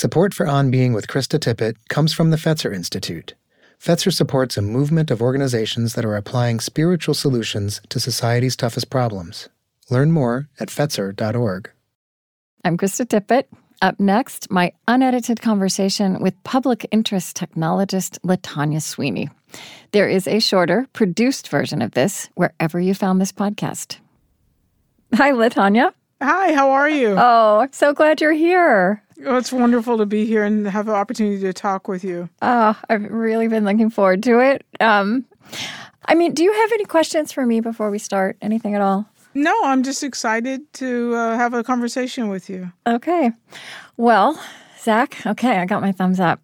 Support for On Being with Krista Tippett comes from the Fetzer Institute. Fetzer supports a movement of organizations that are applying spiritual solutions to society's toughest problems. Learn more at Fetzer.org. I'm Krista Tippett. Up next, my unedited conversation with public interest technologist Latanya Sweeney. There is a shorter, produced version of this wherever you found this podcast. Hi, Latanya. Hi, how are you? Oh, I'm so glad you're here. Oh, it's wonderful to be here and have the opportunity to talk with you. Oh, I've really been looking forward to it. Um, I mean, do you have any questions for me before we start? Anything at all? No, I'm just excited to uh, have a conversation with you. Okay. Well, Zach, okay, I got my thumbs up.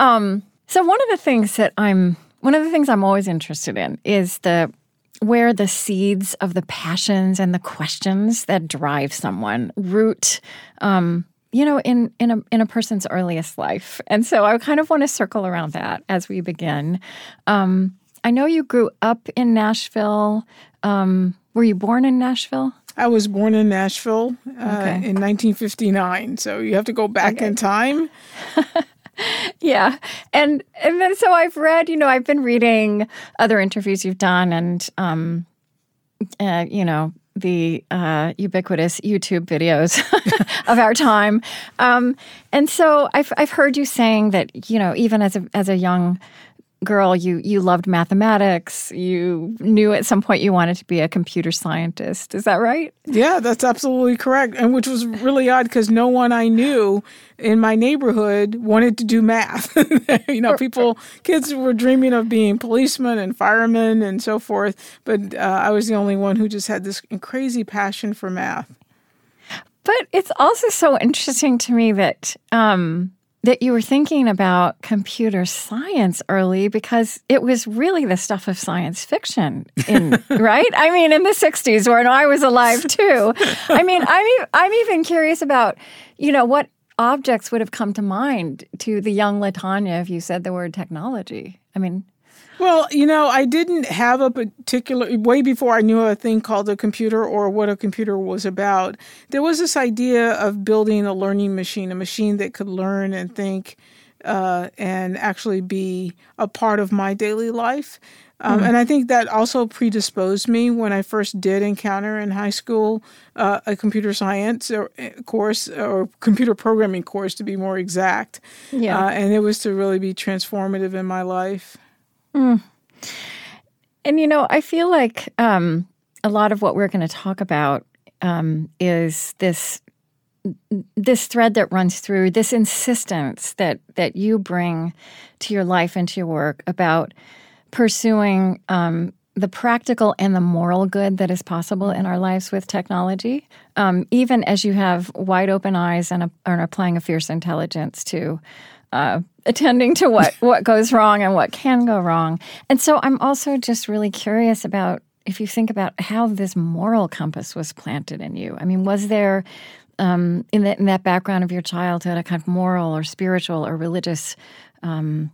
Um, so one of the things that I'm one of the things I'm always interested in is the where the seeds of the passions and the questions that drive someone root um, you know in in a in a person's earliest life and so i kind of want to circle around that as we begin um, i know you grew up in nashville um, were you born in nashville I was born in Nashville uh, okay. in 1959, so you have to go back okay. in time. yeah, and and then so I've read, you know, I've been reading other interviews you've done, and um, uh, you know, the uh, ubiquitous YouTube videos of our time, um, and so I've I've heard you saying that you know even as a as a young girl, you you loved mathematics. You knew at some point you wanted to be a computer scientist. Is that right? Yeah, that's absolutely correct. And which was really odd because no one I knew in my neighborhood wanted to do math. you know, people, kids were dreaming of being policemen and firemen and so forth. But uh, I was the only one who just had this crazy passion for math. But it's also so interesting to me that. Um, that you were thinking about computer science early because it was really the stuff of science fiction in right? I mean in the 60s when i was alive too. I mean i'm i'm even curious about you know what objects would have come to mind to the young latanya if you said the word technology. I mean well, you know, I didn't have a particular, way before I knew a thing called a computer or what a computer was about, there was this idea of building a learning machine, a machine that could learn and think uh, and actually be a part of my daily life. Um, mm-hmm. And I think that also predisposed me when I first did encounter in high school uh, a computer science or, uh, course or computer programming course, to be more exact. Yeah. Uh, and it was to really be transformative in my life. Mm. And you know, I feel like um, a lot of what we're going to talk about um, is this this thread that runs through this insistence that that you bring to your life and to your work about pursuing um, the practical and the moral good that is possible in our lives with technology, um, even as you have wide open eyes and, a, and applying a fierce intelligence to uh, attending to what what goes wrong and what can go wrong. And so I'm also just really curious about if you think about how this moral compass was planted in you. I mean, was there um, in, that in that background of your childhood a kind of moral or spiritual or religious um,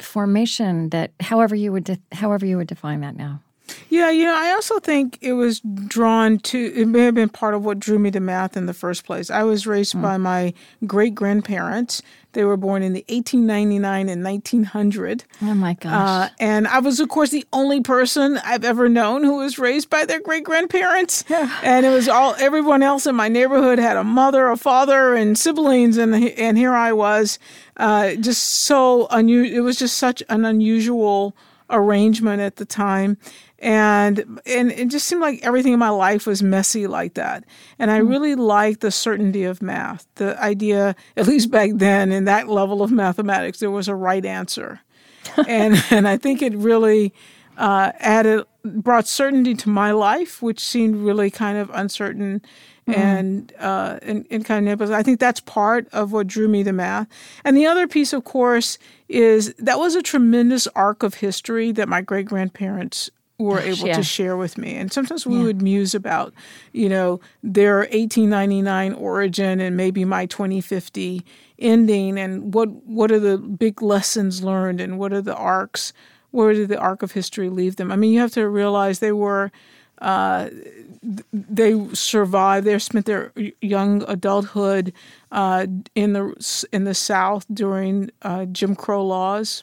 formation that, however you would de- however you would define that now? Yeah, you know, I also think it was drawn to, it may have been part of what drew me to math in the first place. I was raised mm. by my great grandparents. They were born in the 1899 and 1900. Oh my gosh. Uh, and I was, of course, the only person I've ever known who was raised by their great grandparents. Yeah. And it was all, everyone else in my neighborhood had a mother, a father, and siblings. And, and here I was, uh, just so unusual. It was just such an unusual arrangement at the time and and it just seemed like everything in my life was messy like that and i hmm. really liked the certainty of math the idea at least back then in that level of mathematics there was a right answer and and i think it really uh, added brought certainty to my life which seemed really kind of uncertain mm-hmm. and uh, and, and kind of I think that's part of what drew me to math. And the other piece, of course, is that was a tremendous arc of history that my great grandparents were able yeah. to share with me. And sometimes we yeah. would muse about, you know, their 1899 origin and maybe my 2050 ending and what what are the big lessons learned and what are the arcs where did the arc of history leave them? I mean, you have to realize they were uh, they survived. They spent their young adulthood uh, in the in the South during uh, Jim Crow laws,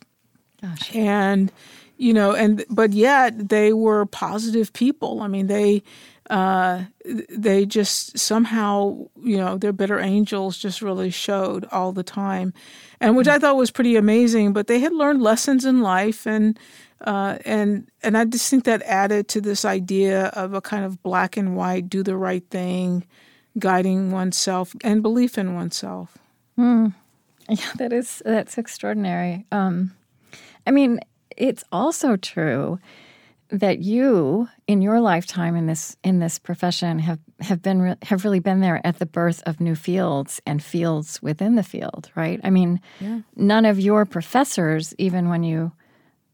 Gosh. and you know, and but yet they were positive people. I mean, they uh, they just somehow, you know, their better angels just really showed all the time, and which I thought was pretty amazing. But they had learned lessons in life, and uh, and and I just think that added to this idea of a kind of black and white, do the right thing, guiding oneself, and belief in oneself. Mm. Yeah, that is that's extraordinary. Um, I mean, it's also true that you in your lifetime in this in this profession have have been have really been there at the birth of new fields and fields within the field right i mean yeah. none of your professors even when you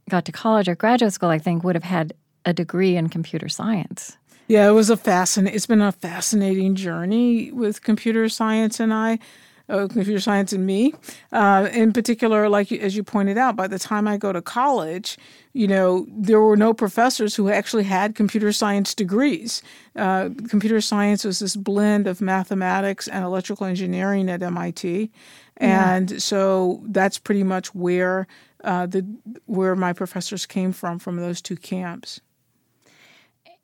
got to college or graduate school i think would have had a degree in computer science yeah it was a fascinating it's been a fascinating journey with computer science and i uh, computer science and me. Uh, in particular, like as you pointed out, by the time I go to college, you know, there were no professors who actually had computer science degrees. Uh, computer science was this blend of mathematics and electrical engineering at MIT, and yeah. so that's pretty much where uh, the where my professors came from from those two camps.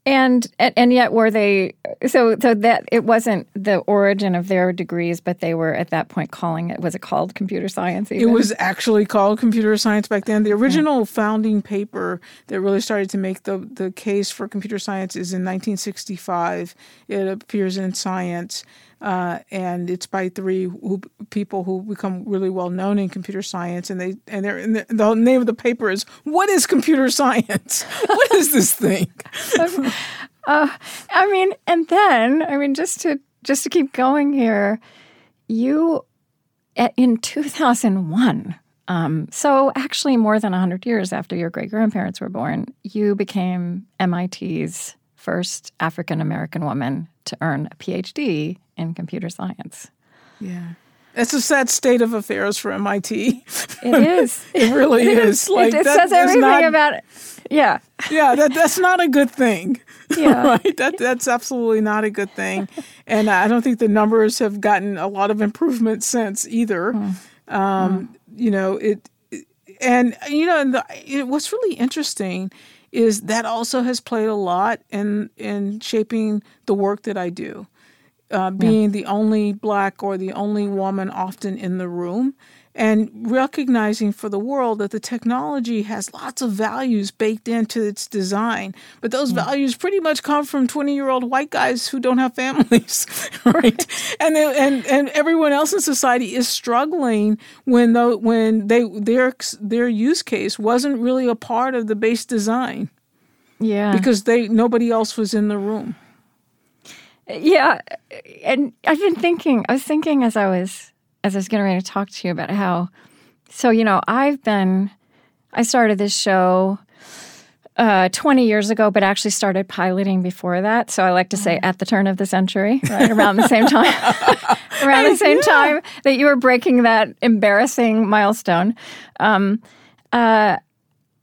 And and yet were they so so that it wasn't the origin of their degrees, but they were at that point calling it was it called computer science? Even? It was actually called computer science back then. The original yeah. founding paper that really started to make the the case for computer science is in 1965. It appears in Science, uh, and it's by three who, people who become really well known in computer science. And they and, and the, the, name of the paper is "What is computer science? what is this thing?" uh, I mean, and then I mean, just to just to keep going here, you in two thousand one. Um, so, actually, more than 100 years after your great grandparents were born, you became MIT's first African American woman to earn a PhD in computer science. Yeah. It's a sad state of affairs for MIT. It is. it really it is. is. Like it, that, says everything not, about it. Yeah. Yeah, that, that's not a good thing. Yeah. right? That that's absolutely not a good thing. And I don't think the numbers have gotten a lot of improvement since either. Mm. Um, mm. You know, it, and you know, and the, it, what's really interesting is that also has played a lot in in shaping the work that I do. Uh, being yeah. the only black or the only woman often in the room and recognizing for the world that the technology has lots of values baked into its design. But those mm. values pretty much come from 20 year old white guys who don't have families right? And they, and and everyone else in society is struggling when the, when they their their use case wasn't really a part of the base design. Yeah. Because they nobody else was in the room yeah, and I've been thinking. I was thinking as I was as I was getting ready to talk to you about how. So you know, I've been. I started this show uh, 20 years ago, but actually started piloting before that. So I like to say mm-hmm. at the turn of the century, right around the same time, around the same yeah. time that you were breaking that embarrassing milestone. Um, uh,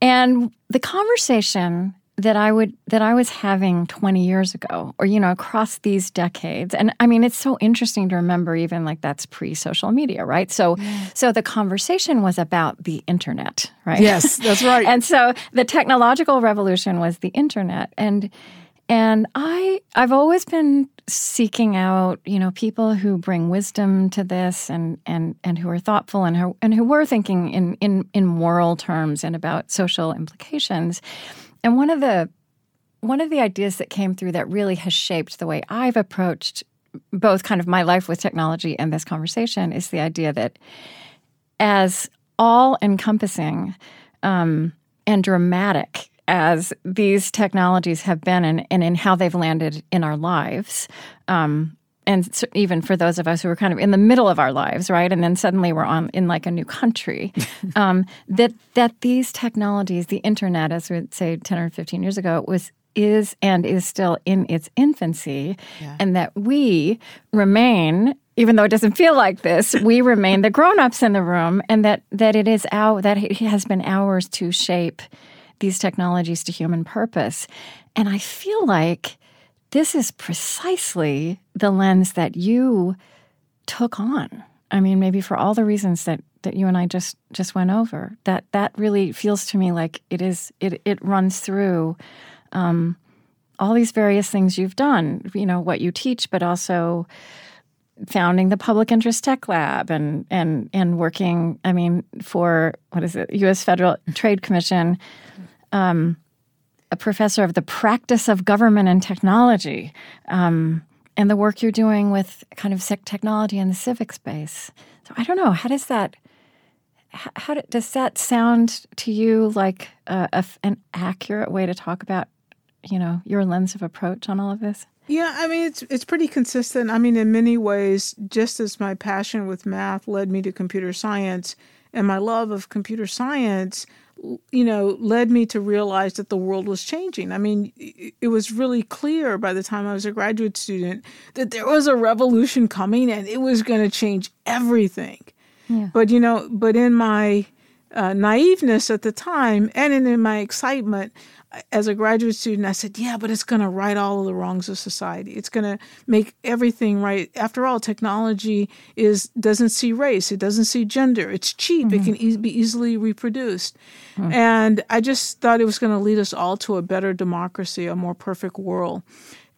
and the conversation that I would that I was having 20 years ago or you know across these decades. And I mean it's so interesting to remember even like that's pre-social media right? So so the conversation was about the internet right? Yes that's right. And so the technological revolution was the internet. And and I I've always been seeking out you know people who bring wisdom to this and and and who are thoughtful and who and who were thinking in in in moral terms and about social implications and one of the one of the ideas that came through that really has shaped the way I've approached both kind of my life with technology and this conversation is the idea that as all encompassing um, and dramatic as these technologies have been and, in how they've landed in our lives, um, and even for those of us who are kind of in the middle of our lives, right, and then suddenly we're on in like a new country, um, that that these technologies, the internet, as we would say ten or fifteen years ago, was is and is still in its infancy, yeah. and that we remain. Even though it doesn't feel like this, we remain the grown-ups in the room, and that that it is our that it has been ours to shape these technologies to human purpose. And I feel like this is precisely the lens that you took on. I mean, maybe for all the reasons that that you and I just just went over. That that really feels to me like it is it it runs through um, all these various things you've done. You know what you teach, but also founding the Public Interest Tech Lab and and and working. I mean, for what is it? U.S. Federal Trade Commission. Um, a professor of the practice of government and technology, um, and the work you're doing with kind of technology in the civic space. So I don't know. How does that? How, does that sound to you like a, a, an accurate way to talk about, you know, your lens of approach on all of this? Yeah, I mean it's it's pretty consistent. I mean, in many ways, just as my passion with math led me to computer science, and my love of computer science, you know, led me to realize that the world was changing. I mean, it was really clear by the time I was a graduate student that there was a revolution coming, and it was going to change everything. Yeah. But you know, but in my uh, naiveness at the time and in, in my excitement, as a graduate student, I said, yeah, but it's going to right all of the wrongs of society. It's going to make everything right. After all, technology is doesn't see race. It doesn't see gender. It's cheap. Mm-hmm. It can e- be easily reproduced. Mm-hmm. And I just thought it was going to lead us all to a better democracy, a more perfect world.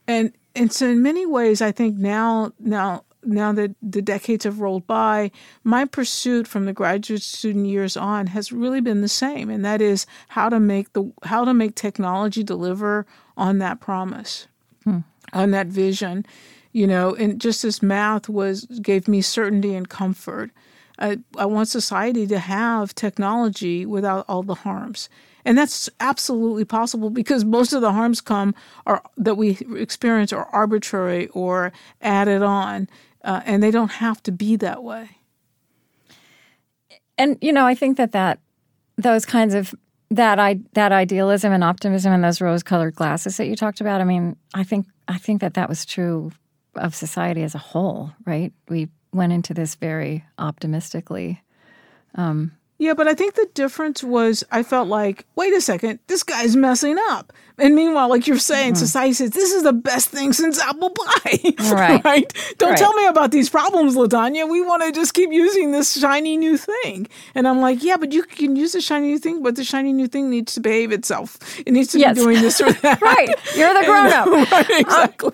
And and so in many ways, I think now now now that the decades have rolled by, my pursuit from the graduate student years on has really been the same, and that is how to make the how to make technology deliver on that promise, hmm. on that vision, you know. And just as math was gave me certainty and comfort, I, I want society to have technology without all the harms. And that's absolutely possible because most of the harms come are that we experience are arbitrary or added on uh, and they don't have to be that way. And you know, I think that that those kinds of that I that idealism and optimism and those rose-colored glasses that you talked about. I mean, I think I think that that was true of society as a whole, right? We went into this very optimistically. Um, yeah, but I think the difference was I felt like, wait a second, this guy's messing up. And meanwhile, like you're saying, mm-hmm. society says this is the best thing since apple pie. Right. right? Don't right. tell me about these problems, Latanya. We want to just keep using this shiny new thing. And I'm like, yeah, but you can use the shiny new thing, but the shiny new thing needs to behave itself. It needs to yes. be doing this or that. right. You're the grown up. right, exactly.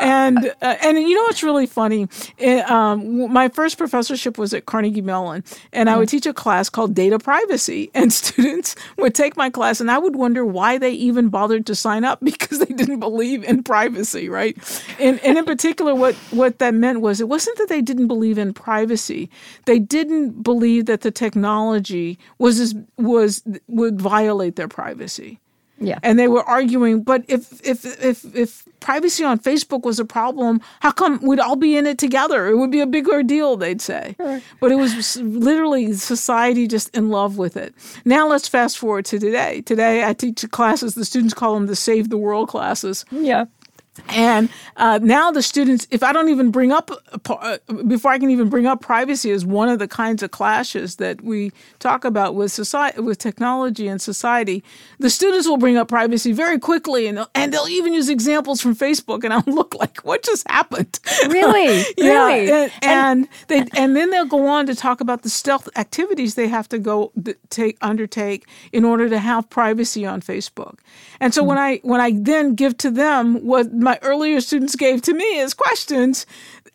And uh, and you know what's really funny? It, um, my first professorship was at Carnegie Mellon, and mm-hmm. I would teach a class called data privacy. And students would take my class, and I would wonder why they even bothered to sign up because they didn't believe in privacy, right? And, and in particular, what, what that meant was it wasn't that they didn't believe in privacy, they didn't believe that the technology was, was would violate their privacy. Yeah. And they were arguing, but if if if if privacy on Facebook was a problem, how come we'd all be in it together? It would be a bigger deal, they'd say. Sure. But it was literally society just in love with it. Now let's fast forward to today. Today I teach classes, the students call them the Save the World classes. Yeah. And uh, now the students, if I don't even bring up, uh, before I can even bring up privacy as one of the kinds of clashes that we talk about with society, with technology and society, the students will bring up privacy very quickly, and they'll, and they'll even use examples from Facebook, and I'll look like, what just happened? Really? yeah. Really? And, and, they and then they'll go on to talk about the stealth activities they have to go take undertake in order to have privacy on Facebook. And so mm-hmm. when I when I then give to them what my earlier students gave to me as questions,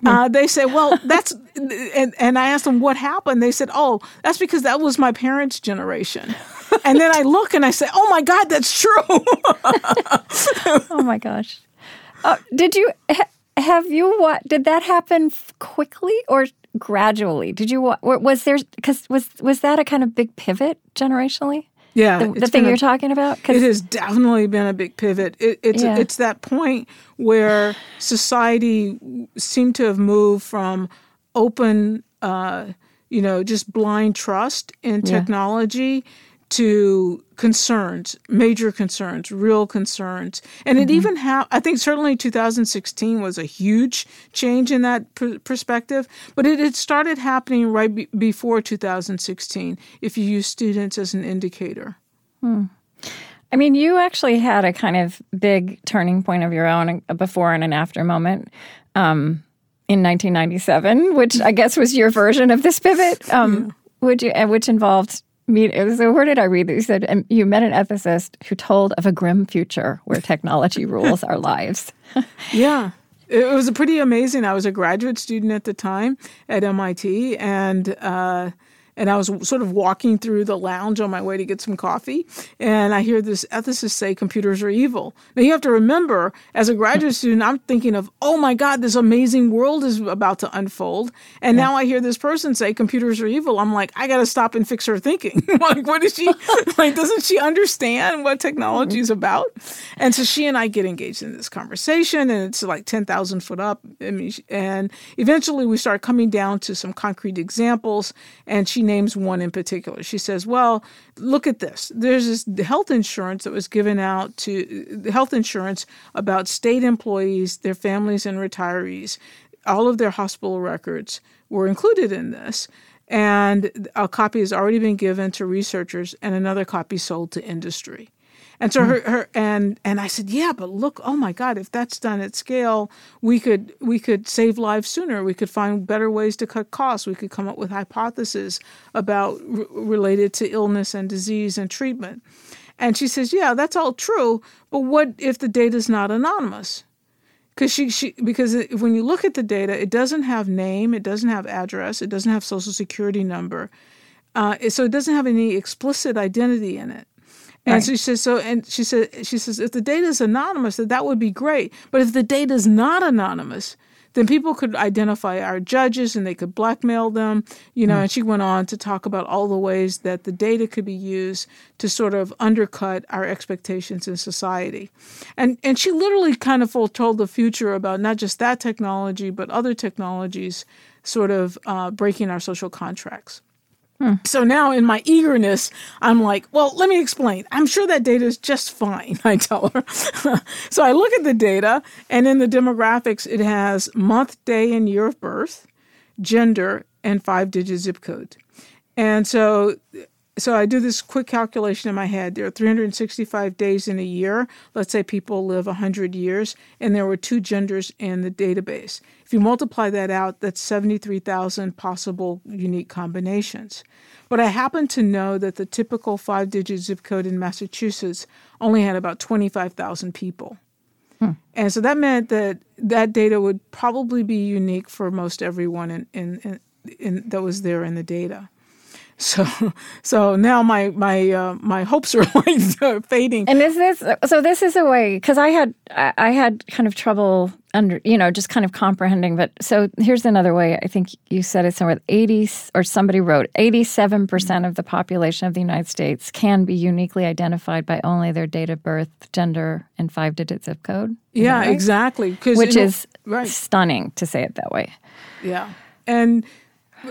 uh, they say, "Well, that's," and, and I asked them what happened. They said, "Oh, that's because that was my parents' generation." and then I look and I say, "Oh my God, that's true." oh my gosh! Uh, did you have you what? Did that happen quickly or gradually? Did you was there because was was that a kind of big pivot generationally? Yeah, the, the thing you're talking about. It has definitely been a big pivot. It, it's yeah. it's that point where society seemed to have moved from open, uh, you know, just blind trust in technology yeah to concerns, major concerns, real concerns. And mm-hmm. it even ha- I think certainly 2016 was a huge change in that pr- perspective, but it had started happening right be- before 2016 if you use students as an indicator. Hmm. I mean, you actually had a kind of big turning point of your own, a before and an after moment. Um, in 1997, which I guess was your version of this pivot, um, yeah. would you, which involved meet. So where did I read that? You said um, you met an ethicist who told of a grim future where technology rules our lives. yeah. It was pretty amazing. I was a graduate student at the time at MIT, and uh, and I was sort of walking through the lounge on my way to get some coffee, and I hear this ethicist say computers are evil. Now you have to remember, as a graduate student, I'm thinking of, oh my God, this amazing world is about to unfold, and yeah. now I hear this person say computers are evil. I'm like, I got to stop and fix her thinking. like, what is she like? Doesn't she understand what technology is mm-hmm. about? And so she and I get engaged in this conversation, and it's like ten thousand foot up. I mean, and eventually we start coming down to some concrete examples, and she names one in particular. She says, Well, look at this. There's this health insurance that was given out to health insurance about state employees, their families, and retirees. All of their hospital records were included in this. And a copy has already been given to researchers, and another copy sold to industry. And so her, her and and I said, yeah, but look, oh my God, if that's done at scale, we could we could save lives sooner. We could find better ways to cut costs. We could come up with hypotheses about r- related to illness and disease and treatment. And she says, yeah, that's all true, but what if the data is not anonymous? Because she, she because when you look at the data, it doesn't have name, it doesn't have address, it doesn't have social security number, uh, so it doesn't have any explicit identity in it. And right. she says so and she said she says if the data is anonymous that that would be great. But if the data is not anonymous, then people could identify our judges and they could blackmail them, you know, mm. and she went on to talk about all the ways that the data could be used to sort of undercut our expectations in society. And and she literally kind of foretold the future about not just that technology, but other technologies sort of uh, breaking our social contracts. Hmm. So now, in my eagerness, I'm like, well, let me explain. I'm sure that data is just fine, I tell her. so I look at the data, and in the demographics, it has month, day, and year of birth, gender, and five digit zip code. And so so I do this quick calculation in my head. There are 365 days in a year. Let's say people live 100 years, and there were two genders in the database. If you multiply that out, that's 73,000 possible unique combinations. But I happen to know that the typical five digit zip code in Massachusetts only had about 25,000 people. Hmm. And so that meant that that data would probably be unique for most everyone in, in, in, in that was there in the data. So, so now my my uh, my hopes are like fading. And is this so? This is a way because I had I had kind of trouble under you know just kind of comprehending. But so here's another way. I think you said it somewhere. Eighty or somebody wrote eighty seven percent of the population of the United States can be uniquely identified by only their date of birth, gender, and five digit zip code. Is yeah, right? exactly. Which is right. stunning to say it that way. Yeah, and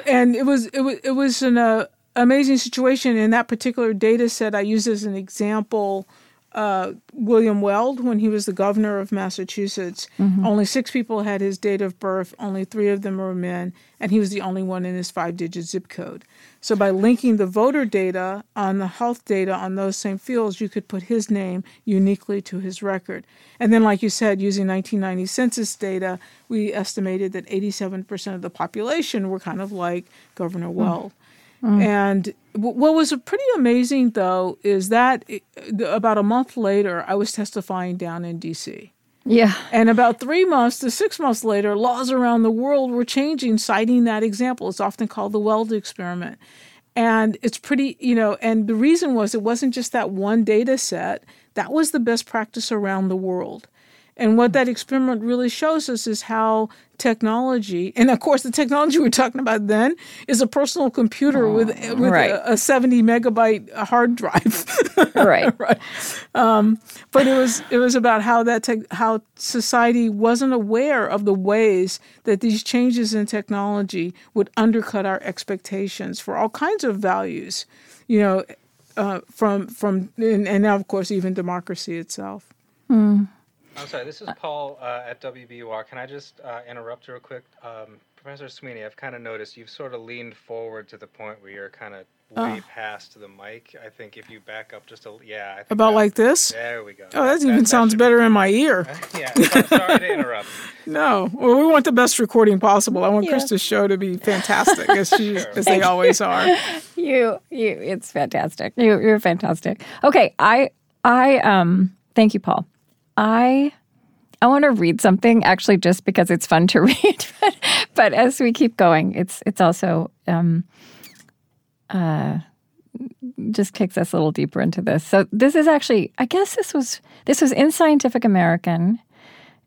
and it was it was it was an uh, amazing situation in that particular data set. I use as an example uh, William Weld when he was the governor of Massachusetts. Mm-hmm. Only six people had his date of birth. Only three of them were men, and he was the only one in his five-digit zip code. So by linking the voter data on the health data on those same fields, you could put his name uniquely to his record. And then, like you said, using 1990 census data, we estimated that 87% of the population were kind of like Governor mm-hmm. Mm. And what was pretty amazing, though, is that about a month later, I was testifying down in D.C. Yeah. And about three months to six months later, laws around the world were changing, citing that example. It's often called the Weld experiment. And it's pretty, you know, and the reason was it wasn't just that one data set, that was the best practice around the world. And what that experiment really shows us is how technology, and of course, the technology we're talking about then is a personal computer oh, with with right. a, a, seventy megabyte hard drive. right, right. Um, but it was it was about how that te- how society wasn't aware of the ways that these changes in technology would undercut our expectations for all kinds of values. You know, uh, from from and, and, now of course even democracy itself. Mm. I'm sorry, this is Paul uh, at WBUR. Can I just uh, interrupt real quick? Um, Professor Sweeney, I've kind of noticed you've sort of leaned forward to the point where you're kind of way Oh. past the mic. I think if you back up just a yeah. I think About that- like this? There we go. Oh, that even sounds should be- better in my ear. yeah. so- Sorry to interrupt. No, well, we want the best recording possible. I want Yeah. Krista's show to be fantastic, as she, as they always are. You, you, it's fantastic. You, you're fantastic. Okay, I, I, um, thank you, Paul. I, I want to read something actually, just because it's fun to read. but, but as we keep going, it's, it's also, um, uh, just kicks us a little deeper into this. So this is actually, I guess this was, this was in Scientific American.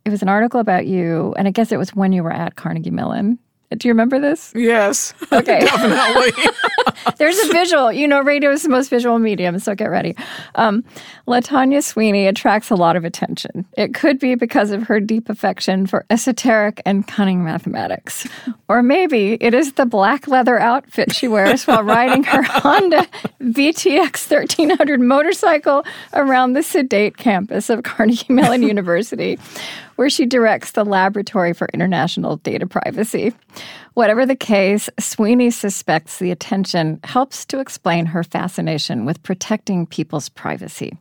It was an article about you, and I guess it was when you were at Carnegie Mellon. Do you remember this? Yes, Okay. definitely. There's a visual. You know, radio is the most visual medium, so get ready. Um, Latanya Sweeney attracts a lot of attention. It could be because of her deep affection for esoteric and cunning mathematics. Or maybe it is the black leather outfit she wears while riding her Honda VTX 1300 motorcycle around the sedate campus of Carnegie Mellon University, where she directs the Laboratory for International Data Privacy. Whatever the case, Sweeney suspects the attention helps to explain her fascination with protecting people's privacy.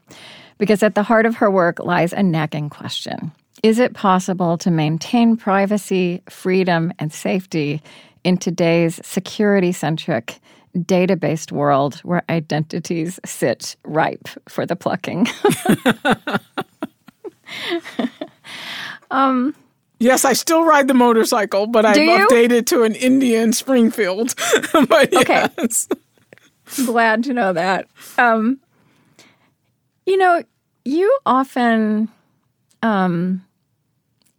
Because at the heart of her work lies a nagging question Is it possible to maintain privacy, freedom, and safety in today's security centric, data based world where identities sit ripe for the plucking? Yes, I still ride the motorcycle, but I've you? updated to an Indian Springfield. but Okay. yes. glad to know that. Um, you know, you often, um,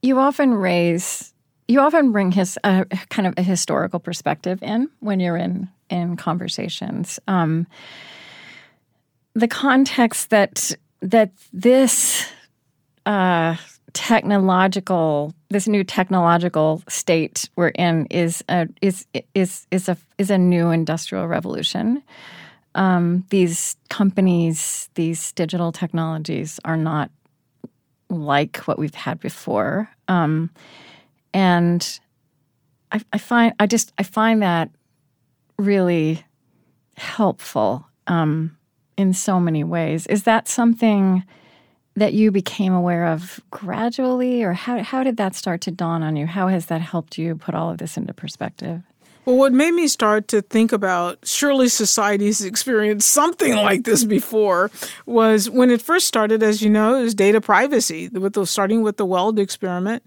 you often raise, you often bring his uh, kind of a historical perspective in when you're in in conversations. Um, the context that that this uh, technological this new technological state we're in is a is is is a is a new industrial revolution. Um, these companies, these digital technologies, are not like what we've had before, um, and I, I find I just I find that really helpful um, in so many ways. Is that something? That you became aware of gradually, or how, how did that start to dawn on you? How has that helped you put all of this into perspective? Well, what made me start to think about surely society's experienced something like this before was when it first started, as you know, is data privacy, with the, starting with the Weld experiment.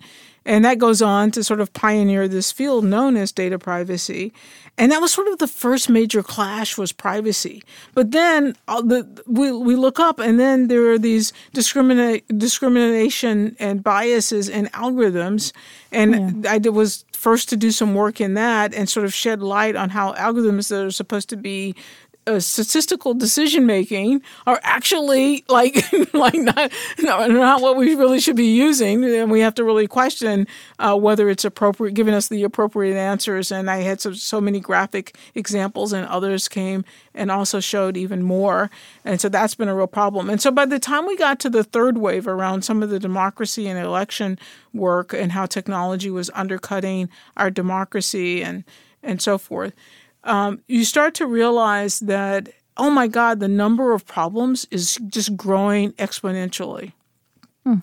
And that goes on to sort of pioneer this field known as data privacy. And that was sort of the first major clash was privacy. But then uh, the, we, we look up and then there are these discriminate, discrimination and biases in algorithms. And I did, was first to do some work in that and sort of shed light on how algorithms that are supposed to be uh, statistical decision making are actually like like not, no, not what we really should be using, and we have to really question uh, whether it's appropriate, giving us the appropriate answers. And I had so, so many graphic examples, and others came and also showed even more. And so that's been a real problem. And so by the time we got to the third wave around some of the democracy and election work and how technology was undercutting our democracy and and so forth um, you start to realize that, oh my God, the number of problems is just growing exponentially.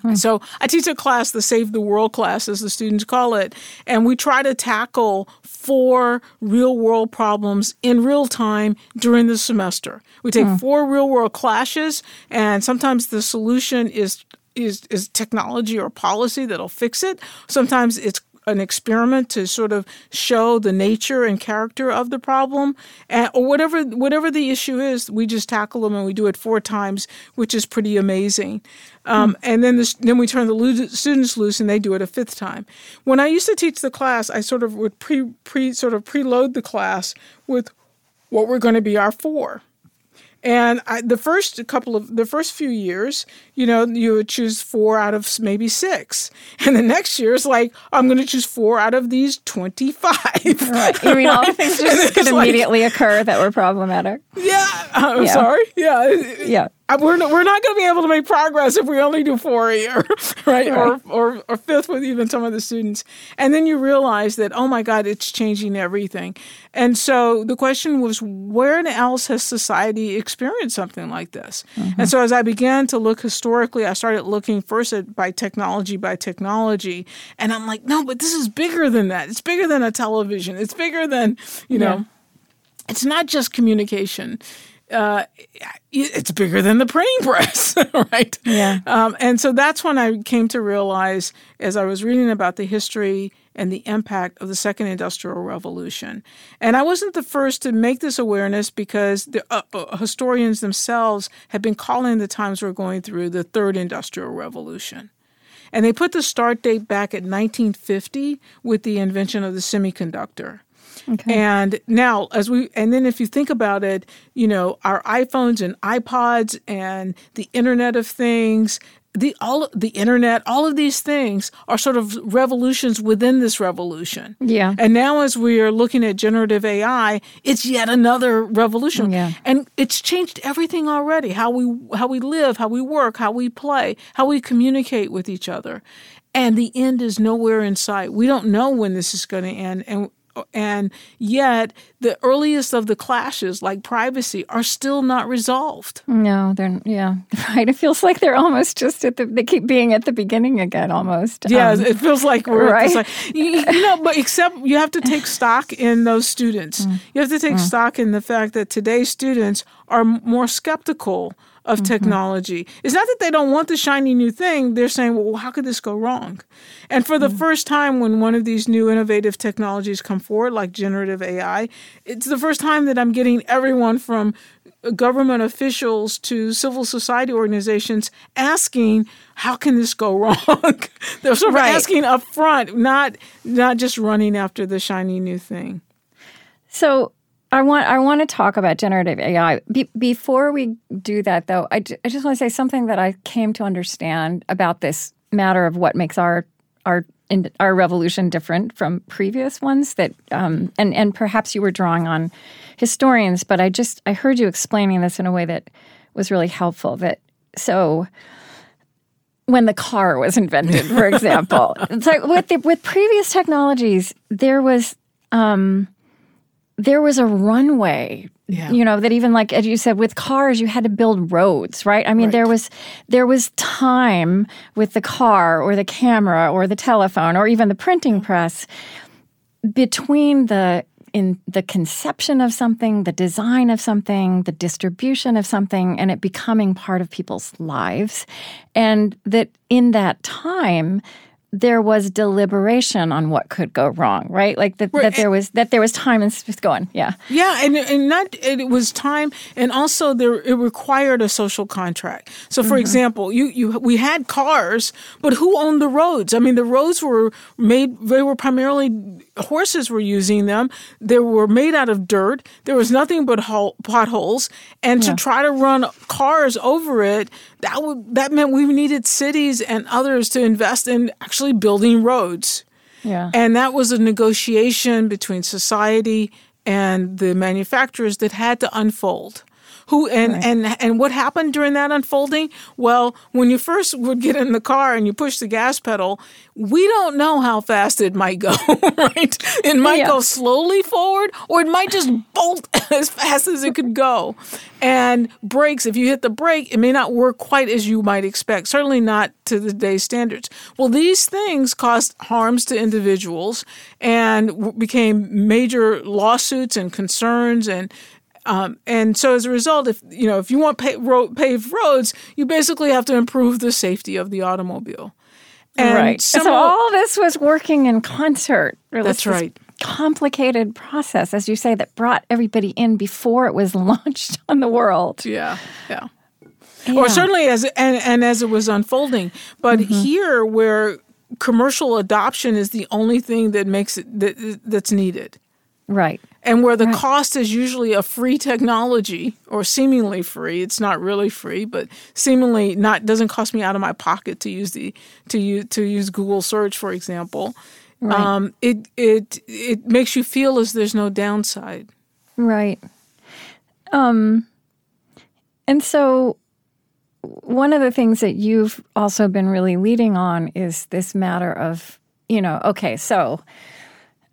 And so I teach a class, the Save the World class, as the students call it, and we try to tackle four real world problems in real time during the semester. We take four real world clashes, and sometimes the solution is is is technology or policy that'll fix it. Sometimes it's an experiment to sort of show the nature and character of the problem, and, or whatever whatever the issue is, we just tackle them and we do it four times, which is pretty amazing. Um, And then this, then we turn the lo- students loose and they do it a fifth time. When I used to teach the class, I sort of would pre pre sort of preload the class with what were going to be our four. And I, the first couple of the first few years, you know, you would choose four out of maybe six, and the next year is like I'm going to choose four out of these twenty-five. Right. You mean all the things just could it's like- immediately occur that were problematic? Yeah, I'm Yeah. sorry. Yeah, Yeah. We're not, we're not going to be able to make progress if we only do four a year, right? right. Or, or or fifth with even some of the students. And then you realize that oh my God, it's changing everything. And so the question was, where else has society experienced something like this? Mm-hmm. And so as I began to look historically, I started looking first at by technology by technology, and I'm like, no, but this is bigger than that. It's bigger than a television. It's bigger than you know. Yeah. It's not just communication uh, it's bigger than the printing press, right? Yeah. Um, and so that's when I came to realize, as I was reading about the history and the impact of the second industrial revolution. And I wasn't the first to make this awareness because the uh, uh, historians themselves had been calling the times we're going through the third industrial revolution. And they put the start date back at 1950 with the invention of the semiconductor. Okay. And now, as we, and then if you think about it, you know, our iPhones and iPods and the Internet of Things, the all the internet, all of these things are sort of revolutions within this revolution. Yeah. And now, as we are looking at generative AI, it's yet another revolution. Yeah. And it's changed everything already: how we how we live, how we work, how we play, how we communicate with each other. And the end is nowhere in sight. We don't know when this is going to end, and and yet the earliest of the clashes like privacy are still not resolved. No they're yeah right. It feels like they're almost just at the they keep being at the beginning again almost. Yeah um, it feels like we're right. like, you, you, know but except you have to take stock in those students. Mm. you have to take mm. stock in the fact that today's students are more skeptical of mm-hmm. technology. It's not that they don't want the shiny new thing. They're saying, well, how could this go wrong? And for the mm-hmm. first time, when one of these new innovative technologies come forward, like generative AI, it's the first time that I'm getting everyone from government officials to civil society organizations asking, how can this go wrong? They're sort of right. asking up front, not not just running after the shiny new thing. So I want I want to talk about generative AI. Be, before we do that, though, I, I just want to say something that I came to understand about this matter of what makes our our in, our revolution different from previous ones. That um, and and perhaps you were drawing on historians, but I just I heard you explaining this in a way that was really helpful. That so when the car was invented, for example, it's like with the, with previous technologies, there was. Um, there was a runway yeah. you know that even like as you said with cars you had to build roads right i mean right. there was there was time with the car or the camera or the telephone or even the printing press between the in the conception of something the design of something the distribution of something and it becoming part of people's lives and that in that time there was deliberation on what could go wrong, right? Like that, right. that there was that there was time and just going, yeah, yeah, and and not it was time, and also there it required a social contract. So, for mm-hmm. example, you you we had cars, but who owned the roads? I mean, the roads were made; they were primarily horses were using them. They were made out of dirt. There was nothing but hole, potholes, and yeah. to try to run cars over it, that would that meant we needed cities and others to invest in actually building roads. Yeah. And that was a negotiation between society and the manufacturers that had to unfold who and right. and and what happened during that unfolding well when you first would get in the car and you push the gas pedal we don't know how fast it might go right it might yeah. go slowly forward or it might just bolt as fast as it could go and brakes if you hit the brake it may not work quite as you might expect certainly not to the day's standards well these things caused harms to individuals and became major lawsuits and concerns and um, and so as a result, if you know if you want paved roads, you basically have to improve the safety of the automobile. And right. So all this was working in concert. That's right. Complicated process, as you say, that brought everybody in before it was launched on the world. Yeah. Yeah. yeah. Or certainly as and, and as it was unfolding, but mm-hmm. here where commercial adoption is the only thing that makes it that, that's needed. Right. And where the right. cost is usually a free technology or seemingly free, it's not really free, but seemingly not doesn't cost me out of my pocket to use the to use to use Google search, for example. Right. Um, it it it makes you feel as there's no downside. Right. Um and so one of the things that you've also been really leading on is this matter of, you know, okay, so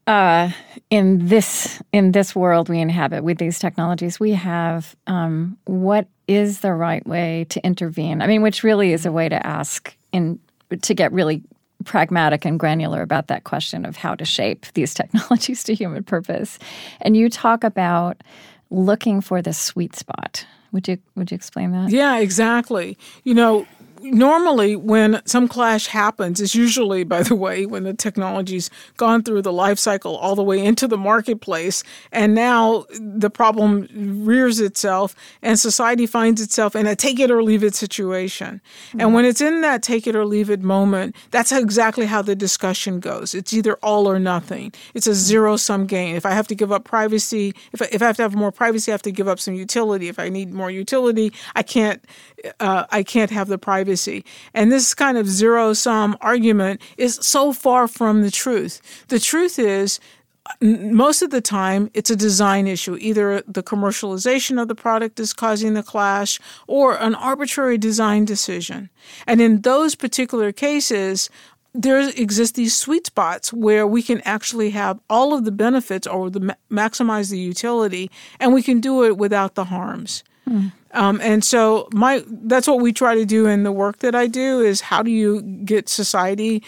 uh, in this in this world we inhabit with these technologies, we have um, what is the right way to intervene? I mean, which really is a way to ask in to get really pragmatic and granular about that question of how to shape these technologies to human purpose. And you talk about looking for the sweet spot. Would you would you explain that? Yeah, exactly. You know, normally when some clash happens it's usually by the way when the technology's gone through the life cycle all the way into the marketplace and now the problem rears itself and society finds itself in a take it or leave it situation. Mm-hmm. and when it's in that take it or leave it moment that's exactly how the discussion goes. It's either all or nothing. It's a zero sum game. If i have to give up privacy if I, if I have to have more privacy i have to give up some utility. If i need more utility i can't uh, i can't have the privacy. And this kind of zero sum argument is so far from the truth. The truth is, most of the time, it's a design issue. Either the commercialization of the product is causing the clash or an arbitrary design decision. And in those particular cases, there exist these sweet spots where we can actually have all of the benefits or the maximize the utility and we can do it without the harms. Mm. Um, and so my that's what we try to do in the work that I do is how do you get society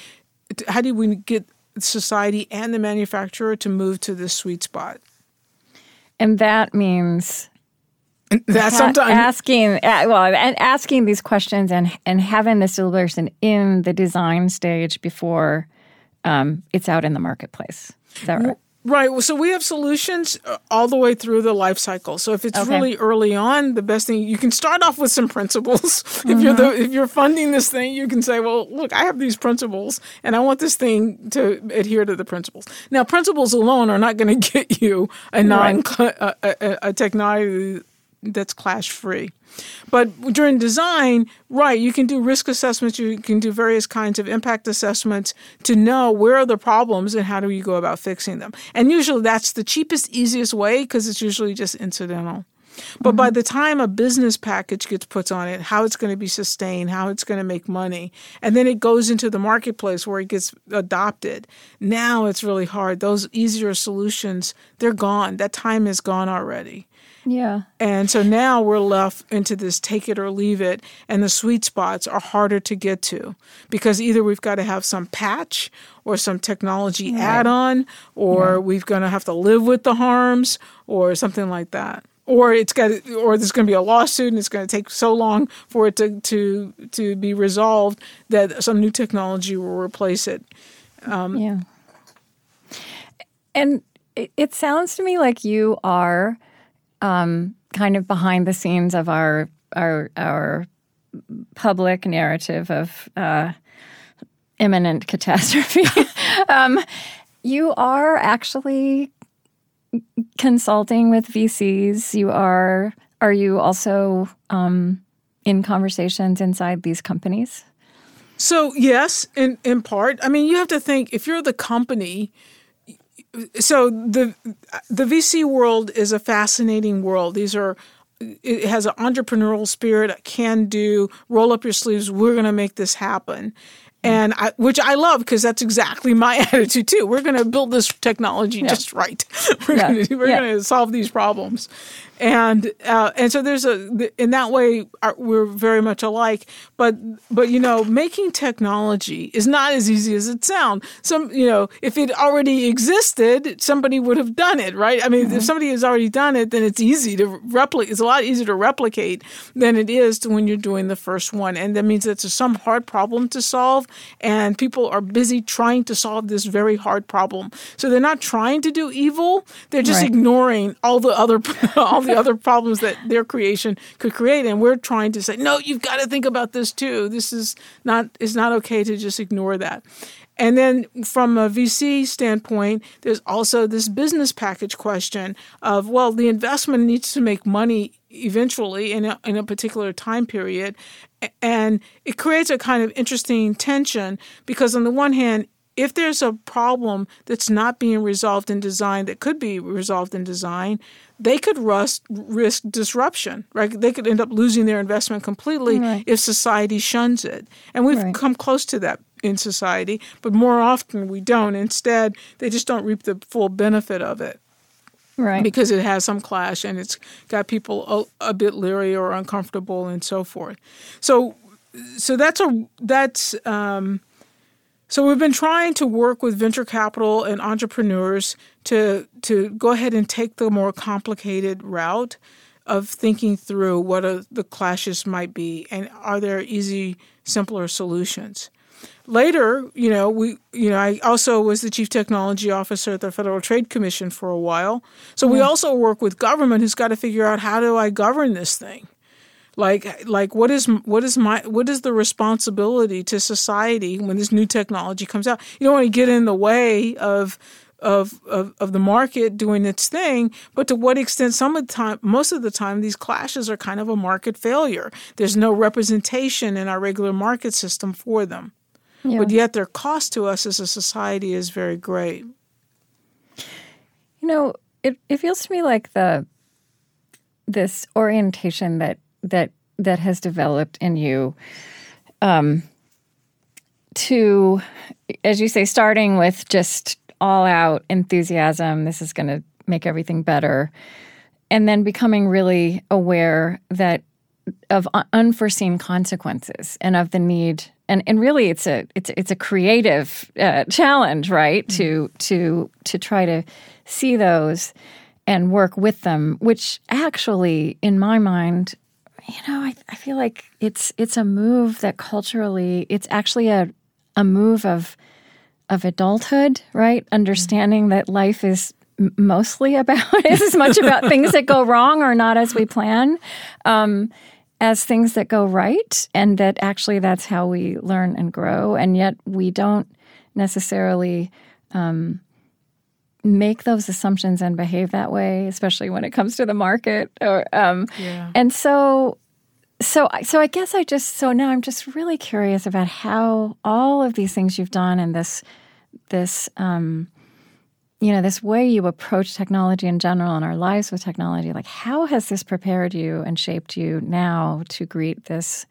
how do we get society and the manufacturer to move to this sweet spot? And that means that sometimes asking well and asking these questions and and having this deliberation in the design stage before um, it's out in the marketplace. Is that right? Right. So we have solutions uh, all the way through the life cycle. So if it's okay. really early on, the best thing you can start off with some principles. Mm-hmm. if you're the mm-hmm. if you're funding this thing, you can say, "Well, look, I have these principles, and I want this thing to adhere to the principles." Now, principles alone are not going to get you a non right. a, a, a technology that's clash free. But during design, right, you can do risk assessments, you can do various kinds of impact assessments to know where are the problems and how do you go about fixing them. And usually that's the cheapest, easiest way because it's usually just incidental. But mm-hmm. by the time a business package gets put on it, how it's going to be sustained, how it's going to make money, and then it goes into the marketplace where it gets adopted, now it's really hard. Those easier solutions, they're gone. That time is gone already. Yeah. And so now we're left into this take it or leave it, and the sweet spots are harder to get to because either we've got to have some patch or some technology right. add on, or yeah. we've going to have to live with the harms or something like that. Or it's got, or there's going to be a lawsuit, and it's going to take so long for it to to to be resolved that some new technology will replace it. Um, yeah. And it, it sounds to me like you are um, kind of behind the scenes of our our our public narrative of uh, imminent catastrophe. um, you are actually consulting with VCs. You are. Are you also um, in conversations inside these companies? So yes, in in part. I mean, you have to think if you're the company so the the VC world is a fascinating world. These are it has an entrepreneurial spirit, a can do, roll up your sleeves, we're going to make this happen and I, which I love because that's exactly my attitude too. We're going to build this technology yeah. just right. We're yeah. going to yeah. going to solve these problems, and uh, and so there's a in that way uh, we're very much alike. But but you know making technology is not as easy as it sounds. Some you know if it already existed, somebody would have done it, right? I mean, mm-hmm. if somebody has already done it, then it's easy to replicate. It's a lot easier to replicate than it is to when you're doing the first one, and that means it's some hard problem to solve and people are busy trying to solve this very hard problem. So they're not trying to do evil; they're just right. ignoring all the other all the other problems that their creation could create. And we're trying to say, no, you've got to think about this too. This is not it's not okay to just ignore that. And then from a VC standpoint, there's also this business package question of, well, the investment needs to make money eventually in a, in a particular time period. And it creates a kind of interesting tension because, on the one hand, if there's a problem that's not being resolved in design that could be resolved in design, they could rust, risk disruption, right? They could end up losing their investment completely Right. if society shuns it. And we've Right. come close to that in society, but more often we don't. Instead, they just don't reap the full benefit of it Right. because it has some clash and it's got people a, a bit leery or uncomfortable and so forth. So, so that's a that's um, so we've been trying to work with venture capital and entrepreneurs to to go ahead and take the more complicated route of thinking through what are the clashes might be and are there easy simpler solutions later, you know, we, you know, I also was the chief technology officer at the Federal Trade Commission for a while. So we hmm. also work with government who's got to figure out how do I govern this thing. Like, like what is what is my what is the responsibility to society when this new technology comes out? You don't want to get in the way of of, of, of the market doing its thing, but to what extent some of the time, most of the time, these clashes are kind of a market failure. There's no representation in our regular market system for them Yeah. but yet their cost to us as a society is very great. You know, it, it feels to me like the this orientation that that that has developed in you um to as you say starting with just all out enthusiasm this is going to make everything better and then becoming really aware that of unforeseen consequences and of the need and and really it's a it's it's a creative uh, challenge right? To to to try to see those and work with them which actually in my mind you know I, I feel like it's it's a move that culturally it's actually a a move of of adulthood right? Understanding that life is mostly about is as much about things that go wrong or not as we plan um, as things that go right and that actually that's how we learn and grow. And yet we don't necessarily um, make those assumptions and behave that way especially when it comes to the market or um, Yeah. and so so I- so I guess I just so now I'm just really curious about how all of these things you've done and this this um you know this way you approach technology in general and our lives with technology like how has this prepared you and shaped you now to greet this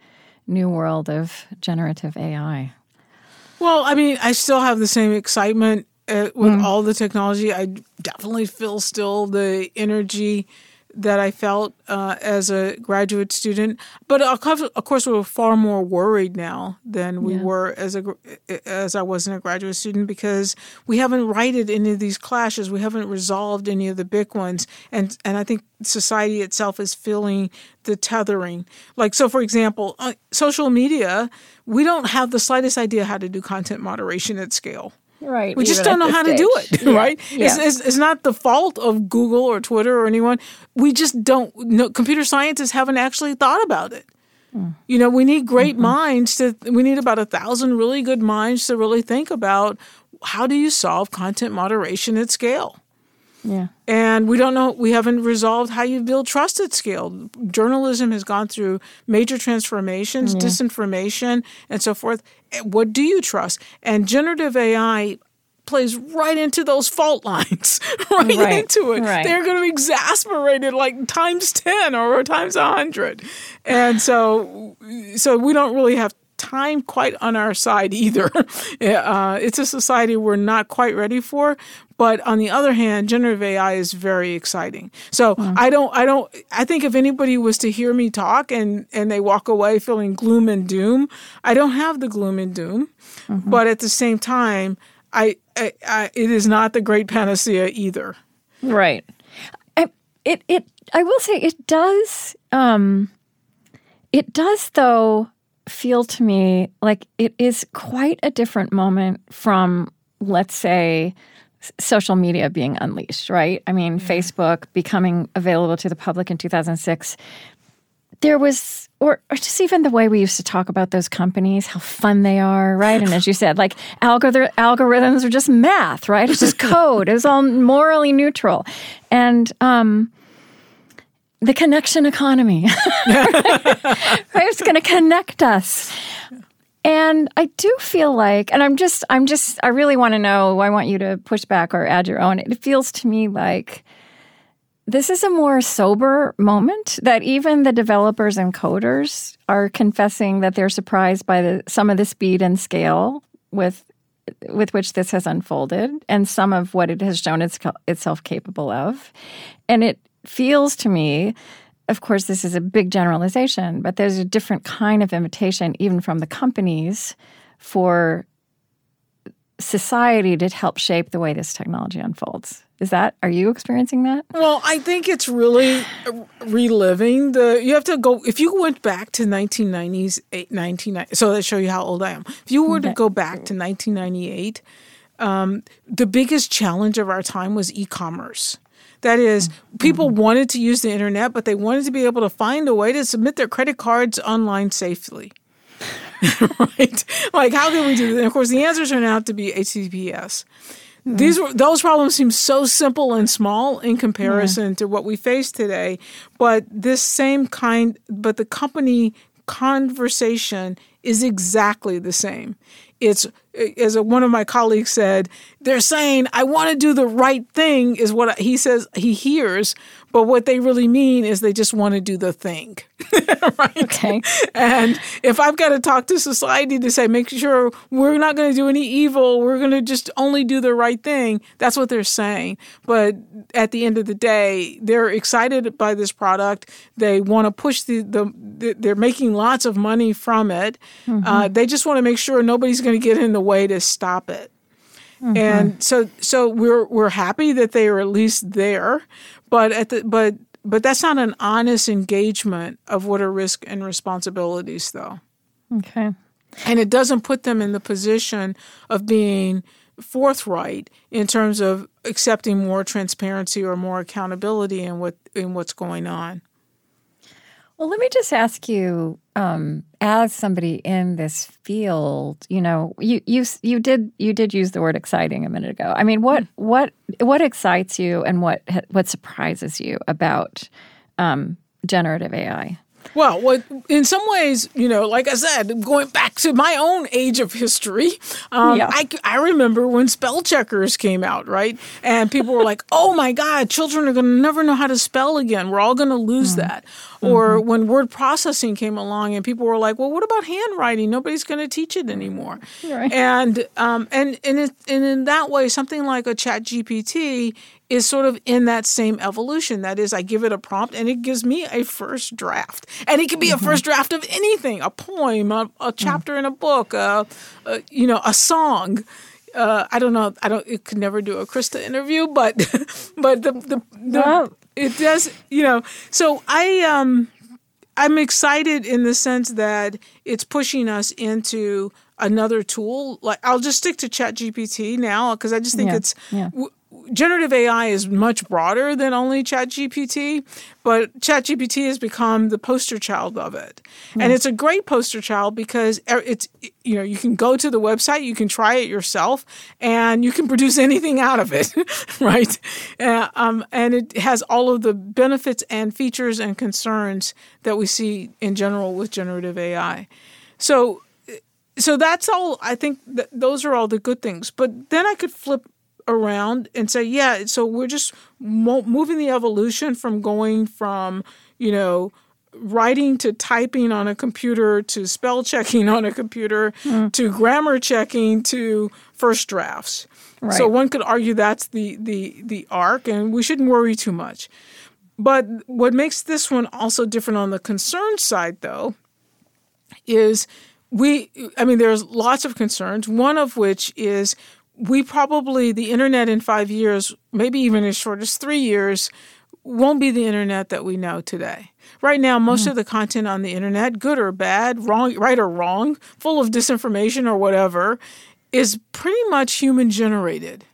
new world of generative AI Well, I mean, I still have the same excitement uh, with all the technology. I definitely feel still the energy that I felt uh, as a graduate student. But of course, we're far more worried now than we Yeah. were as a as I wasn't a graduate student because we haven't righted any of these clashes. We haven't resolved any of the big ones, and and I think society itself is feeling the tethering. Like so, for example, uh, social media. We don't have the slightest idea how to do content moderation at scale. Right We just don't know how to do it, right? It's, it's, it's not the fault of Google or Twitter or anyone. We just don't know. Computer scientists haven't actually thought about it. You know, we need great minds to, we need about a thousand really good minds to really think about how do you solve content moderation at scale? Yeah And we don't know, we haven't resolved how you build trust at scale. Journalism has gone through major transformations, disinformation, and so forth. Eh, What do you trust? And generative AI plays right into those fault lines, right, Right, into it. right. They're going to be exasperated like times 10 or times 100. And so, so we don't really have time quite on our side either. uh, it's a society we're not quite ready for. But on the other hand, generative AI is very exciting. So I don't, I don't, I think if anybody was to hear me talk and and they walk away feeling gloom and doom, I don't have the gloom and doom. But at the same time, I, I, I, it is not the great panacea either. Right. I, it it I will say it does um it does though feel to me like it is quite a different moment from let's say social media being unleashed, right? I mean, Facebook becoming available to the public in 2006 there was or, or just even the way we used to talk about those companies how fun they are right? And as you said like algor- algorithms are just math right? It's just code. It's all morally neutral. And um the connection economy. Right? It's going to connect us And I do feel like, and I'm just, I'm just, I really want to know, I want you to push back or add your own. It feels to me like this is a more sober moment that even the developers and coders are confessing that they're surprised by the, some of the speed and scale with with which this has unfolded and some of what it has shown its, itself capable of. And it feels to me of course, this is a big generalization, but there's a different kind of invitation, even from the companies, for society to help shape the way this technology unfolds. Is that are you experiencing that? Well, I think it's really reliving the you have to go if you went back to 1990s 1990 so that show you how old I am. If you were to go back to 1998, um, the biggest challenge of our time was e-commerce. That is, people mm-hmm. wanted to use the internet, but they wanted to be able to find a way to submit their credit cards online safely. right? Like, how can we do that? And of course, the answer turned out to be HTTPS. Mm-hmm. These were those problems seem so simple and small in comparison yeah. to what we face today, but this same kind, but the company conversation is exactly the same. It's as one of my colleagues said, they're saying, I want to do the right thing, is what he says he hears, but what they really mean is they just want to do the thing. right? Okay. And if I've got to talk to society to say, make sure we're not going to do any evil, we're going to just only do the right thing, that's what they're saying. But at the end of the day, they're excited by this product. They want to push the, the, the, they're making lots of money from it. Mm-hmm. Uh, they just want to make sure nobody's going to get in the way to stop it. Mm-hmm. And so so we're we're happy that they are at least there, but at the but but that's not an honest engagement of what are risk and responsibilities though. Okay. And it doesn't put them in the position of being forthright in terms of accepting more transparency or more accountability in what in what's going on. Well, let me just ask you, um, as somebody in this field, you know, you you you did you did use the word exciting a minute ago. I mean, what mm-hmm. what what excites you, and what what surprises you about um, generative AI? Well, in some ways, you know, like I said, going back to my own age of history, um, yeah. I, I remember when spell checkers came out, right? And people were like, oh my God, children are going to never know how to spell again. We're all going to lose mm-hmm. that. Or mm-hmm. when word processing came along and people were like, well, what about handwriting? Nobody's going to teach it anymore. Right. And, um, and, and, it, and in that way, something like a chat GPT is sort of in that same evolution. That is, I give it a prompt and it gives me a first draft. And it can be mm-hmm. a first draft of anything a poem, a, a mm. chapter mm. in a book, a, a, you know, a song. Uh, I don't know. I don't. It could never do a Krista interview, but but the the, the wow. it does. You know. So I um I'm excited in the sense that it's pushing us into another tool. Like I'll just stick to Chat GPT now because I just think yeah. it's yeah generative AI is much broader than only ChatGPT, but ChatGPT has become the poster child of it. Mm. And it's a great poster child because it's you know, you can go to the website, you can try it yourself, and you can produce anything out of it, right? Uh, um, and it has all of the benefits and features and concerns that we see in general with generative AI. So so that's all i think those are all the good things but then i could flip around and say, yeah, so we're just mo- moving the evolution from going from, you know, writing to typing on a computer to spell checking on a computer mm. to grammar checking to first drafts. Right. So one could argue that's the the the arc and we shouldn't worry too much. But what makes this one also different on the concern side though is we I mean there's lots of concerns, one of which is we probably, the internet in five years, maybe even as short as three years, won't be the internet that we know today. Right now, most mm. of the content on the internet, good or bad, wrong, right or wrong, full of disinformation or whatever, is pretty much human generated.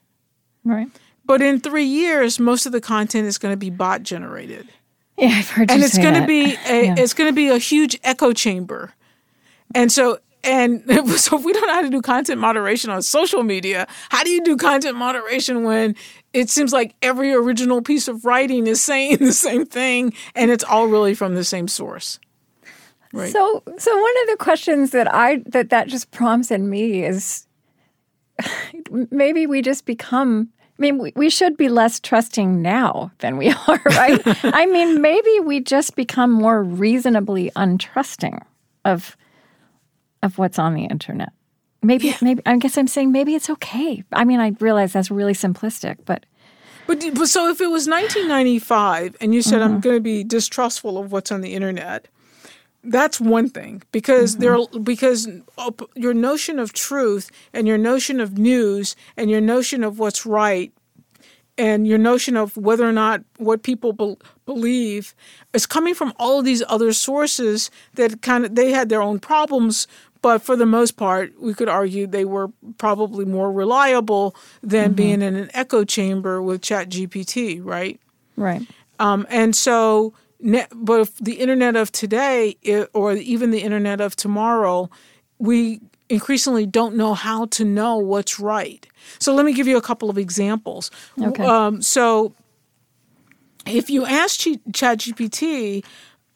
Right. But in three years, most of the content is going to be bot generated. Yeah, I've heard. And it's going to be a, yeah. it's going to be a huge echo chamber. And so and so if we don't know how to do content moderation on social media, how do you do content moderation when it seems like every original piece of writing is saying the same thing and it's all really from the same source? Right. So, so one of the questions that I that that just prompts in me is maybe we just become. I mean, we, we should be less trusting now than we are, right? I mean, maybe we just become more reasonably untrusting of of what's on the internet. Maybe, maybe I guess I'm saying maybe it's okay. I mean, I realize that's really simplistic, but But, but so if it was 1995 and you said I'm mm-hmm. going to be distrustful of what's on the internet, that's one thing because there mm-hmm. because your notion of truth and your notion of news and your notion of what's right and your notion of whether or not what people bel believe is coming from all of these other sources that kind of they had their own problems but for the most part we could argue they were probably more reliable than being in an echo chamber with chat gpt right right. um, and so, ne- but if the internet of today, or even the internet of tomorrow, we increasingly don't know how to know what's right. So let me give you a couple of examples. Okay. Um, so if you ask Ch- ChatGPT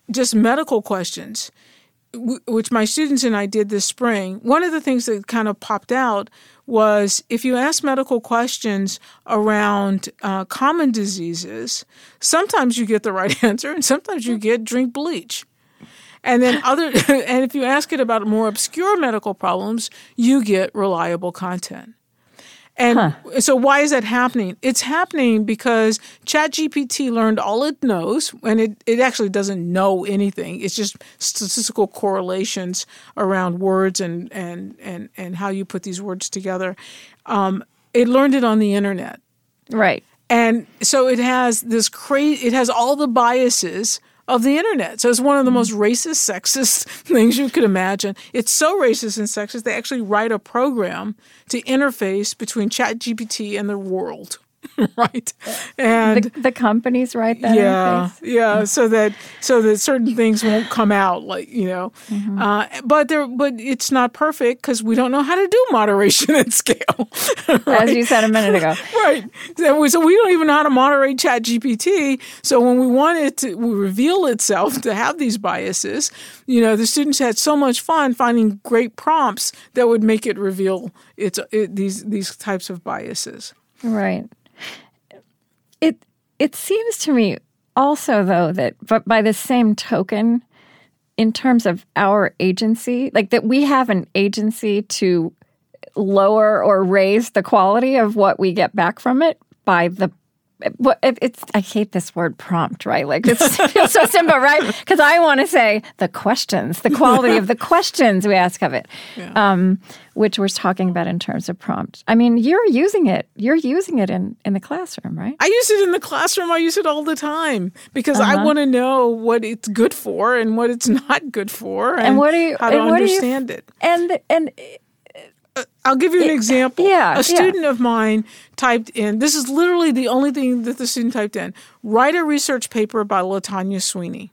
just medical questions, w- which my students and I did this spring, one of the things that kind of popped out was if you ask medical questions around uh, common diseases, sometimes you get the right answer and sometimes you get drink bleach. And then other and if you ask it about more obscure medical problems, you get reliable content. And so why is that happening? It's happening because ChatGPT learned all it knows, and it, it actually doesn't know anything. It's just statistical correlations around words and and and, and how you put these words together. Um, it learned it on the internet. Right. And so it has this crazy, it has all the biases of the internet. So it's one of the mm. most racist, sexist things you could imagine. It's so racist and sexist, they actually write a program to interface between ChatGPT and the world. right. And The, the companies write that. yeah, yeah. So that so that certain things won't come out, like you know, Mm-hmm. uh, but there, but it's not perfect because we don't know how to do moderation at scale. As you said a minute ago. right. So we, so we don't even know how to moderate Chat GPT. So when we want it to reveal itself to have these biases, you know, the students had so much fun finding great prompts that would make it reveal its it, these these types of biases. Right. It seems to me also though that but by the same token in terms of our agency, like that we have an agency to lower or raise the quality of what we get back from it by the it- it's I hate this word prompt, right? Like it's, it feels so simple, right? Because I want to say the questions, the quality of the questions we ask of it, um, which we're talking about in terms of prompt. I mean, you're using it. You're using it in in the classroom, right? I use it in the classroom. I use it all the time because Uh-huh. I want to know what it's good for and what it's not good for, and, what do you- how to and do you- understand it. And and I'll give you an example. yeah, yeah. A student of mine typed in, this is literally the only thing that the student typed in write a research paper by Latanya Sweeney.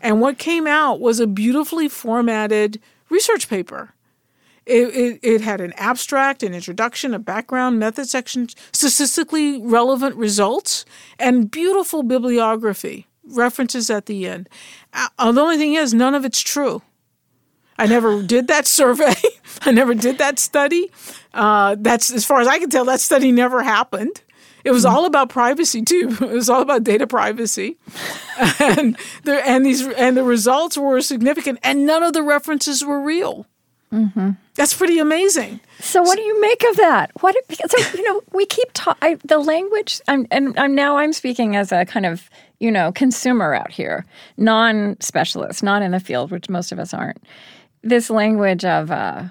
And what came out was a beautifully formatted research paper. It, it, it had an abstract, an introduction, a background, method section, statistically relevant results, and beautiful bibliography, references at the end. Uh, the only thing is, none of it's true. I never did that survey. I never did that study. Uh, that's as far as I can tell. That study never happened. It was all about privacy too. It was all about data privacy, and the and these and the results were significant, and none of the references were real. That's pretty amazing. So what do you make of that? What because you know we keep ta- I, the language, I'm, and I'm now I'm speaking as a kind of you know consumer out here, non-specialist, not in the field, which most of us aren't. This language of uh,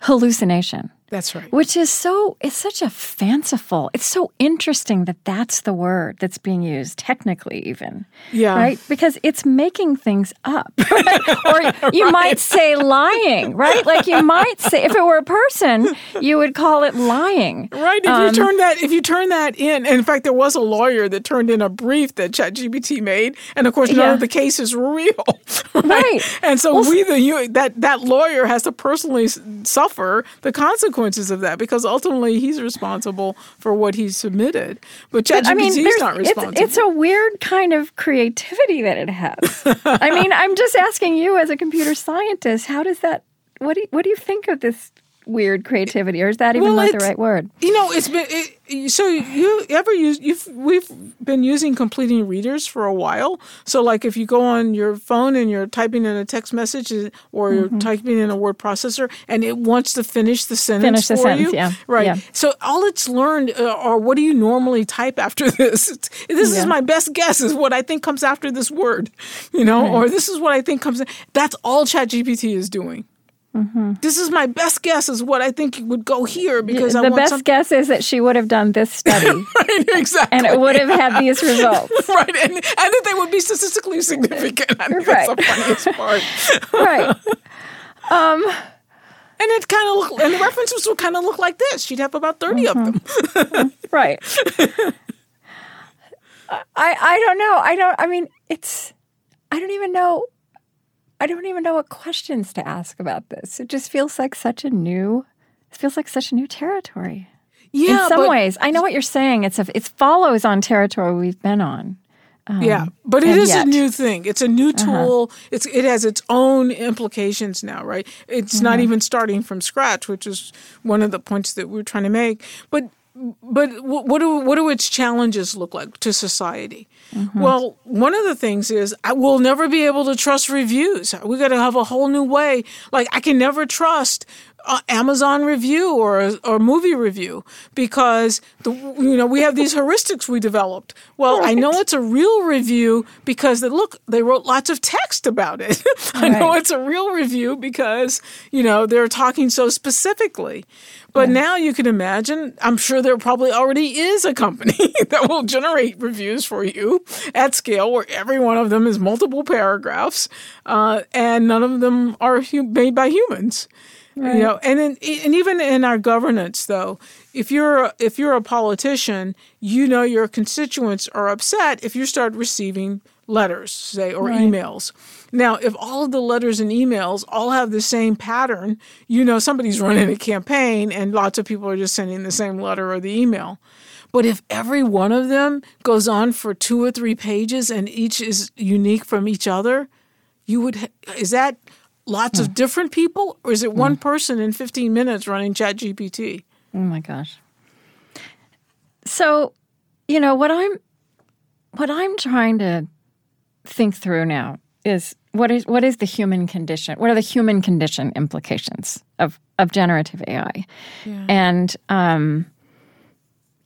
hallucination, That's right. which is so it's such a fanciful. It's so interesting that that's the word that's being used technically, even Yeah. right because it's making things up, right? or you might say lying, right? Like you might say if it were a person, you would call it lying. Right. If you um, turn that, if you turn that in, and in fact, there was a lawyer that turned in a brief that ChatGPT made, and of course, none Yeah. of the cases were real. Right. Right. And so we, the you, that that lawyer has to personally suffer the consequences consequences of that because ultimately he's responsible for what he submitted. But ChatGPT I mean, is not it's, responsible. it's a weird kind of creativity that it has. I mean, I'm just asking you as a computer scientist, how does that? What do you, what do you think of this weird creativity, or is that even Well, not the right word? You know, it's been it, so you ever use you've we've been using completing readers for a while. So like if you go on your phone and you're typing in a text message or you're typing in a word processor and it wants to finish the sentence Finish the for sentence, you, yeah, right? yeah. So all it's learned uh, are what do you normally type after this? It's, this Yeah. is my best guess is what I think comes after this word, you know, or this is what I think comes. That's all ChatGPT is doing. Mm-hmm. This is my best guess is what I think would go here because I the best some- guess is that she would have done this study, Right, exactly. and it would have had these results. right, and, and that they would be statistically significant. I think Right. that's the funniest part. right. And it kind of look, and the references would kind of look like this. She'd have about 30 of Mm-hmm. them. Right. I I don't know. I don't I mean it's I don't even know I don't even know what questions to ask about this. It just feels like such a new it feels like such a new territory. Yeah, In some but, ways. I know what you're saying. It's a it follows on territory we've been on. yeah, but it is yet. Uh-huh. a new thing. It's a new tool. It's it has its own implications now, right? It's not Mm-hmm. even starting from scratch, which is one of the points that we're trying to make. But but what do what do its challenges look like to society? Mm-hmm. Well, one of the things is I will never be able to trust reviews. We got to have a whole new way. Like I can never trust uh, Amazon review or or movie review because the you know we have these heuristics we developed. Well, I know it's a real review because they look they wrote lots of text about it. I know it's a real review because you know they're talking so specifically. But now you can imagine, I'm sure there probably already is a company that will generate reviews for you at scale where every one of them is multiple paragraphs uh, and none of them are hu- made by humans. You know, and in, and even in our governance, though, if you're if you're a politician, you know your constituents are upset if you start receiving letters, say, or emails. Now, if all of the letters and emails all have the same pattern, you know somebody's running a campaign and lots of people are just sending the same letter or the email. But if every one of them goes on for two or three pages and each is unique from each other, you would is that lots of different people or is it one person in 15 minutes running chat gpt Oh my gosh. So, you know, what I'm what I'm trying to think through now is what is what is the human condition? What are the human condition implications of of generative AI? And um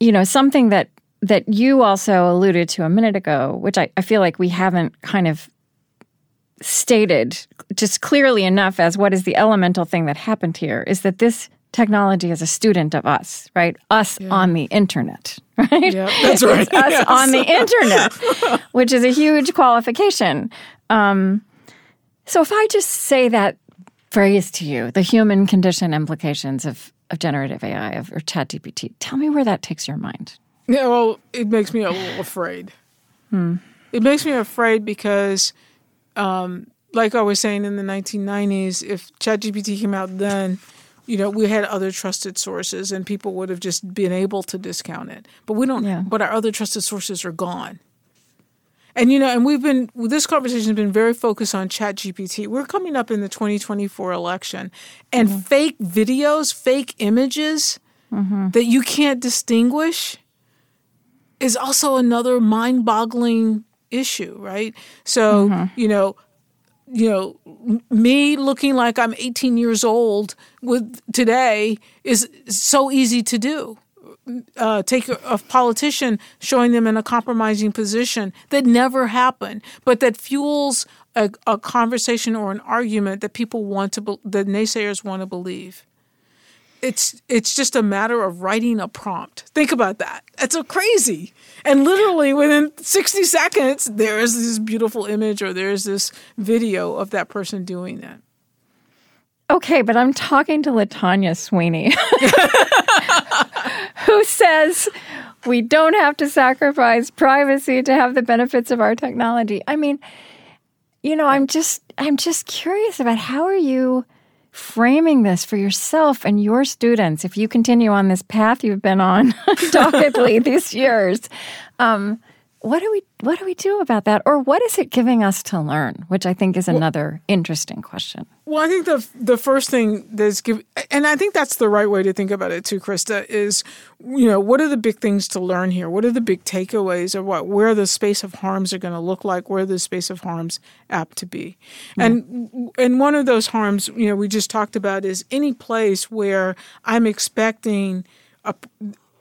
you know, something that that you also alluded to a minute ago, which I, I feel like we haven't kind of stated just clearly enough as what is the elemental thing that happened here is that this technology is a student of us, right? Us on the internet, right? yeah that's right Us on the internet, which is a huge qualification. Um, so if I just say that phrase to you, the human condition implications of, of generative AI of, or ChatGPT, tell me where that takes your mind. yeah well it makes me a little afraid it makes me afraid because um, like i was saying in the 1990s if ChatGPT came out then you know we had other trusted sources and people would have just been able to discount it but we don't Yeah. but our other trusted sources are gone And you know, and we've been this conversation has been very focused on Chat GPT. We're coming up in the 2024 election, and fake videos, fake images that you can't distinguish is also another mind-boggling issue, right? So, you know, you know, me looking like I'm 18 years old with today is so easy to do. Uh, take a, a politician showing them in a compromising position that never happened, but that fuels a, a conversation or an argument that people want to, be, the naysayers want to believe. It's it's just a matter of writing a prompt. Think about that. It's so crazy. And literally within 60 seconds, there is this beautiful image or there's this video of that person doing that. Okay, but I'm talking to Latanya Sweeney, who says we don't have to sacrifice privacy to have the benefits of our technology. I mean, you know, I'm just I'm just curious about how are you framing this for yourself and your students if you continue on this path you've been on doggedly these years. Um, what do we what do we do about that? Or what is it giving us to learn? Which i think is another well, interesting question. Well i think the the first thing that's give and i think that's the right way to think about it too krista is you know what are the big things to learn here? What are the big takeaways or what where the space of harms are going to look like? Where the space of harms apt to be? Mm-hmm. and and one of those harms you know we just talked about is any place where i'm expecting a,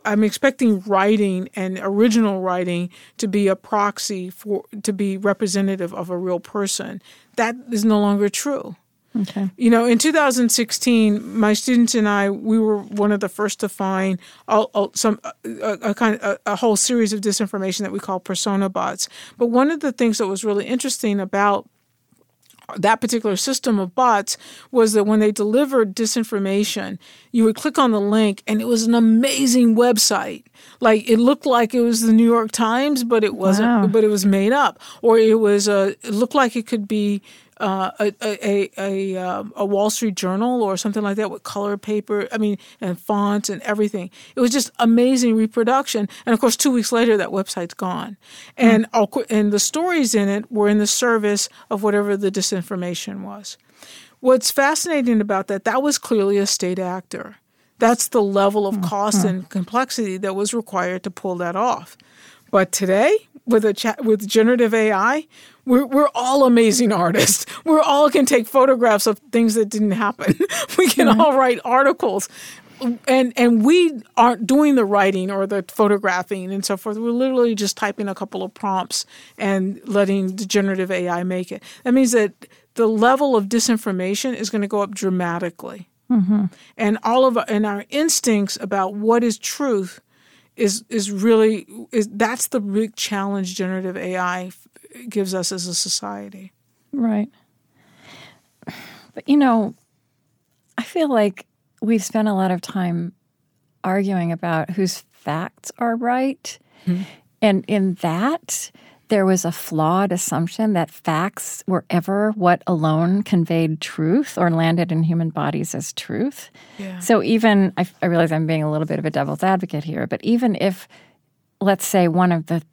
I'm expecting writing and original writing to be a proxy for to be representative of a real person. That is no longer true. Okay. You know, in 2016, my students and I, we were one of the first to find all, all, some a, a kind a, a, whole series of disinformation that we call persona bots. But one of the things that was really interesting about that particular system of bots was that when they delivered disinformation, you would click on the link and it was an amazing website. Like it looked like it was the New York Times, but it wasn't. Wow. But it was made up, or it was a. It looked like it could be uh, a, a, a, um, a, Wall Street Journal or something like that with color paper, I mean, and fonts and everything. It was just amazing reproduction. And of course, two weeks later, that website's gone. And, mm. and the stories in it were in the service of whatever the disinformation was. What's fascinating about that, that was clearly a state actor. That's the level of cost mm-hmm. and complexity that was required to pull that off. But today, with a chat with generative AI, we're we're all amazing artists. We're all can take photographs of things that didn't happen. we can mm-hmm. all write articles. And and we aren't doing the writing or the photographing and so forth. We're literally just typing a couple of prompts and letting the generative AI make it. That means that the level of disinformation is going to go up dramatically. Mm-hmm. And all of and our instincts about what is truth is is really is that's the big challenge generative AI gives us as a society. Right. But you know, I feel like we've spent a lot of time arguing about whose facts are right. Mm-hmm. And in that, there was a flawed assumption that facts were ever what alone conveyed truth or landed in human bodies as truth. Yeah. So even, I, I realize I'm being a little bit of a devil's advocate here, but even if, let's say, one of the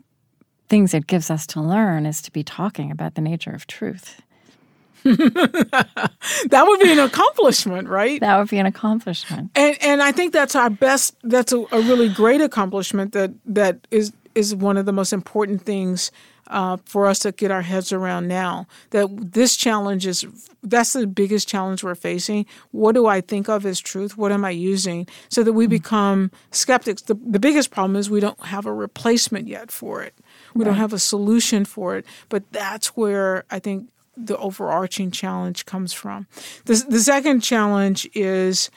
things it gives us to learn is to be talking about the nature of truth. that would be an accomplishment, right? That would be an accomplishment. And and I think that's our best that's a, a really great accomplishment that that is is one of the most important things uh, for us to get our heads around now. That this challenge is that's the biggest challenge we're facing. What do I think of as truth? What am I using? So that we mm-hmm. become skeptics. The, the biggest problem is we don't have a replacement yet for it. We right. don't have a solution for it. But that's where I think the overarching challenge comes from. The, the second challenge is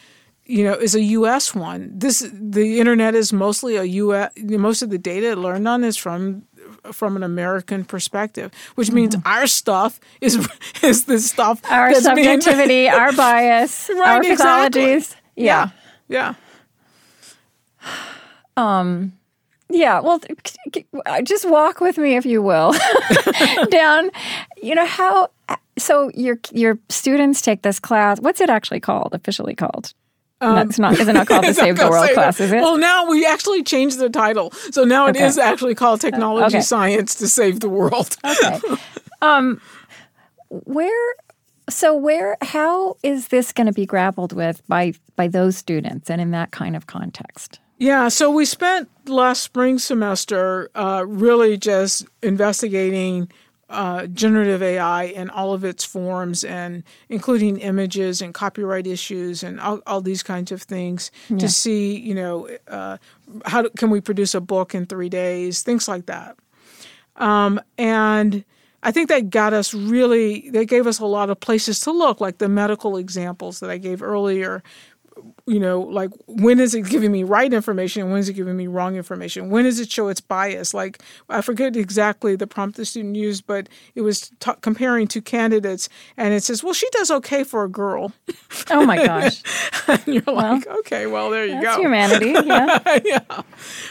you know, is a U.S. one. This the internet is mostly a U.S. Most of the data learned on is from from an American perspective, which means mm-hmm. our stuff is is the stuff our subjectivity, being, our bias, right, our pathologies. Exactly. Yeah. yeah, yeah. Um. Yeah, well, just walk with me, if you will, down. You know how. So your your students take this class. What's it actually called? Officially called? Um, That's not is it not called the Save the World class, is it? Well, now we actually changed the title, so now it okay. is actually called Technology okay. Science to Save the World. okay. Um, where so where how is this going to be grappled with by by those students and in that kind of context? Yeah, so we spent last spring semester uh, really just investigating uh, generative AI in all of its forms, and including images and copyright issues and all, all these kinds of things yeah. to see, you know, uh, how do, can we produce a book in three days, things like that. Um, and I think that got us really, they gave us a lot of places to look, like the medical examples that I gave earlier, you know, like when is it giving me right information and when is it giving me wrong information? When does it show its bias? Like I forget exactly the prompt the student used, but it was t- comparing two candidates, and it says, "Well, she does okay for a girl." Oh my gosh! and you're well, like, okay, well, there you go. that's go. Humanity, yeah. yeah.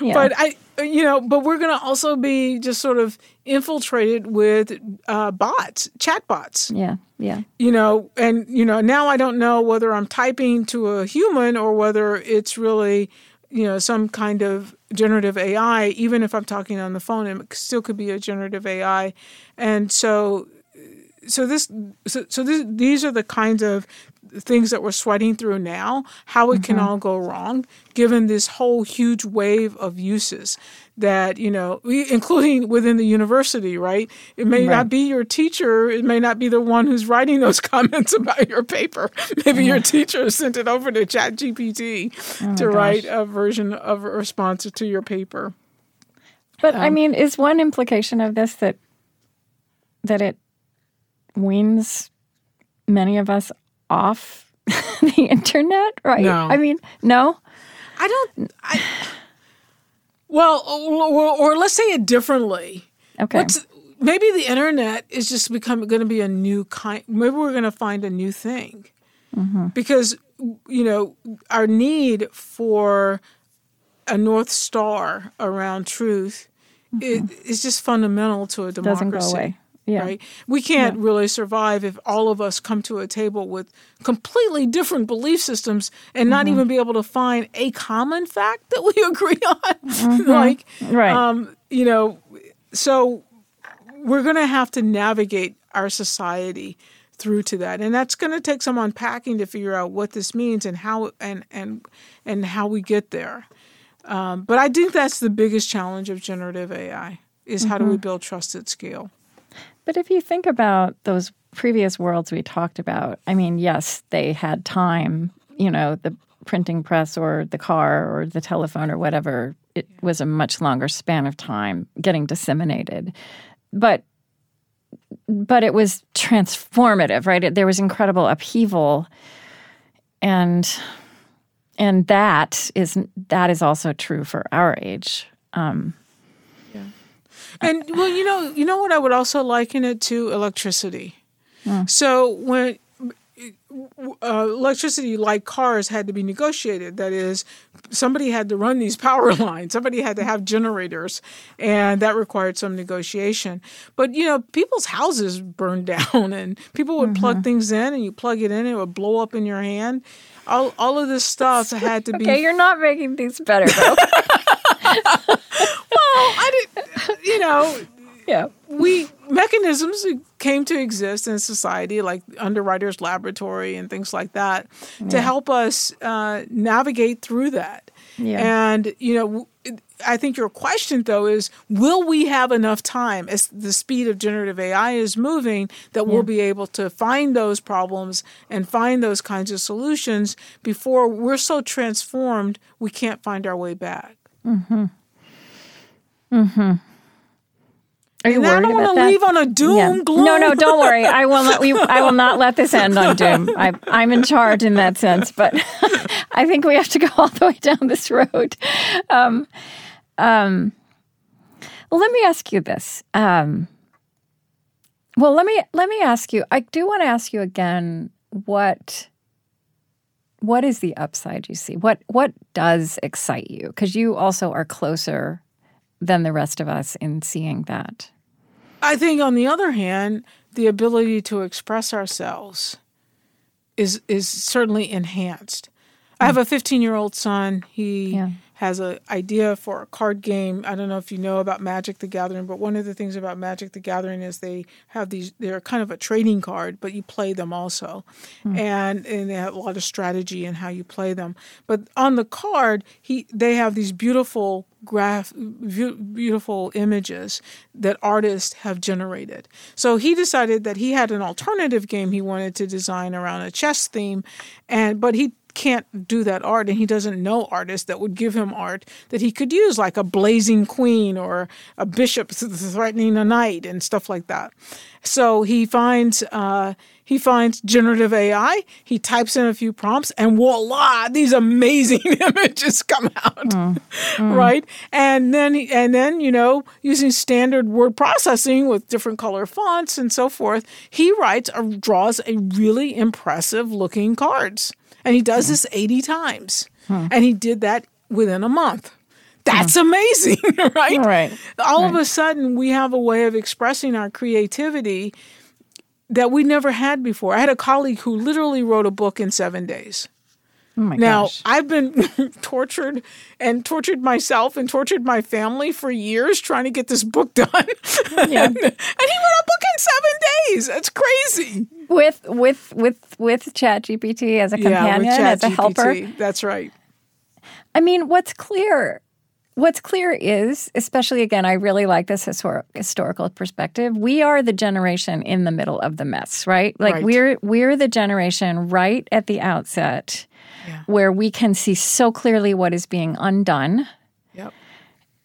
yeah. But I you know, but we're going to also be just sort of infiltrated with uh, bots, chat bots. Yeah, yeah. You know, and you know, now I don't know whether I'm typing to a human or whether it's really, you know, some kind of generative AI. Even if I'm talking on the phone, it still could be a generative AI. And so, so this, so, so this, these are the kinds of things that we're sweating through now, how it can mm-hmm. all go wrong, given this whole huge wave of uses that, you know, we, including within the university, right? It may Right. not be your teacher, it may not be the one who's writing those comments about your paper. Maybe your mm-hmm. teacher sent it over to ChatGPT oh to write a version of a response to your paper. But I um, mean, is one implication of this that that it weans many of us off the internet? Right? No. I mean, no. I don't. I, well, or, or let's say it differently. Okay. What's, maybe the internet is just becoming going to be a new kind. Maybe we're going to find a new thing mm-hmm. because you know our need for a north star around truth i- mm-hmm. is just fundamental to a democracy. Doesn't go away. Yeah. Right. We can't really survive if all of us come to a table with completely different belief systems and not Mm-hmm. even be able to find a common fact that we agree on. like, Mm-hmm. Right. um, you know, so we're going to have to navigate our society through to that and that's going to take some unpacking to figure out what this means and how and and and how we get there um, but i think that's the biggest challenge of generative ai is how do we build trust at scale But if you think about those previous worlds we talked about, I mean, yes, they had time, you know, the printing press or the car or the telephone or whatever. It was a much longer span of time getting disseminated. But but it was transformative, right? It, there was incredible upheaval and and that is that is also true for our age. Um, And well, you know, you know what I would also liken it to electricity. So when uh, electricity, like cars, had to be negotiated. That is, somebody had to run these power lines. Somebody had to have generators, and that required some negotiation. But you know, people's houses burned down, and people would plug things in, and you plug it in, it would blow up in your hand. All all of this stuff had to be. Okay, you're not making things better though. I did, you know, yeah. we mechanisms came to exist in society like underwriters laboratory and things like that to help us uh, navigate through that. Yeah. and you know I think your question though is will we have enough time as the speed of generative ai is moving that we'll be able to find those problems and find those kinds of solutions before we're so transformed we can't find our way back Are you and i don't want to leave on a doom Yeah. gloom No, no, don't worry. I will not. We, I will not let this end on doom. I, I'm in charge in that sense, but I think we have to go all the way down this road. Um, um, well, let me ask you this. Um, well, let me let me ask you. I do want to ask you again. What what is the upside you see? What what does excite you? Because you also are closer than the rest of us in seeing that. I think, on the other hand, the ability to express ourselves is is certainly enhanced. I have mm. a 15 year old son. He Yeah. Has an idea for a card game. I don't know if you know about Magic the Gathering, but one of the things about Magic the Gathering is they have these. They're kind of a trading card, but you play them also, hmm. and and they have a lot of strategy in how you play them. But on the card, he they have these beautiful graph beautiful images that artists have generated. So he decided that he had an alternative game he wanted to design around a chess theme and but he can't do that art and he doesn't know artists that would give him art that he could use like a blazing queen or a bishop threatening a knight and stuff like that. So he finds uh, he finds generative ai he types in a few prompts and voila these amazing images come out right? And then and then you know using standard word processing with different color fonts and so forth he writes or draws a really impressive looking cards and he does this 80 times and he did that within a month That's amazing, right? Right. All of a sudden, we have a way of expressing our creativity that we never had before. I had a colleague who literally wrote a book in seven days. Oh my Now, gosh. I've been tortured and tortured myself and tortured my family for years trying to get this book done. Yeah. and, he wrote a book in seven days. That's crazy. With with with with ChatGPT as a companion, as a helper. That's right. I mean, what's clear what's clear is, especially again, I really like this histor- historical perspective. We are the generation in the middle of the mess, right? Like Right. we're we're the generation right at the outset Yeah. where we can see so clearly what is being undone Yep.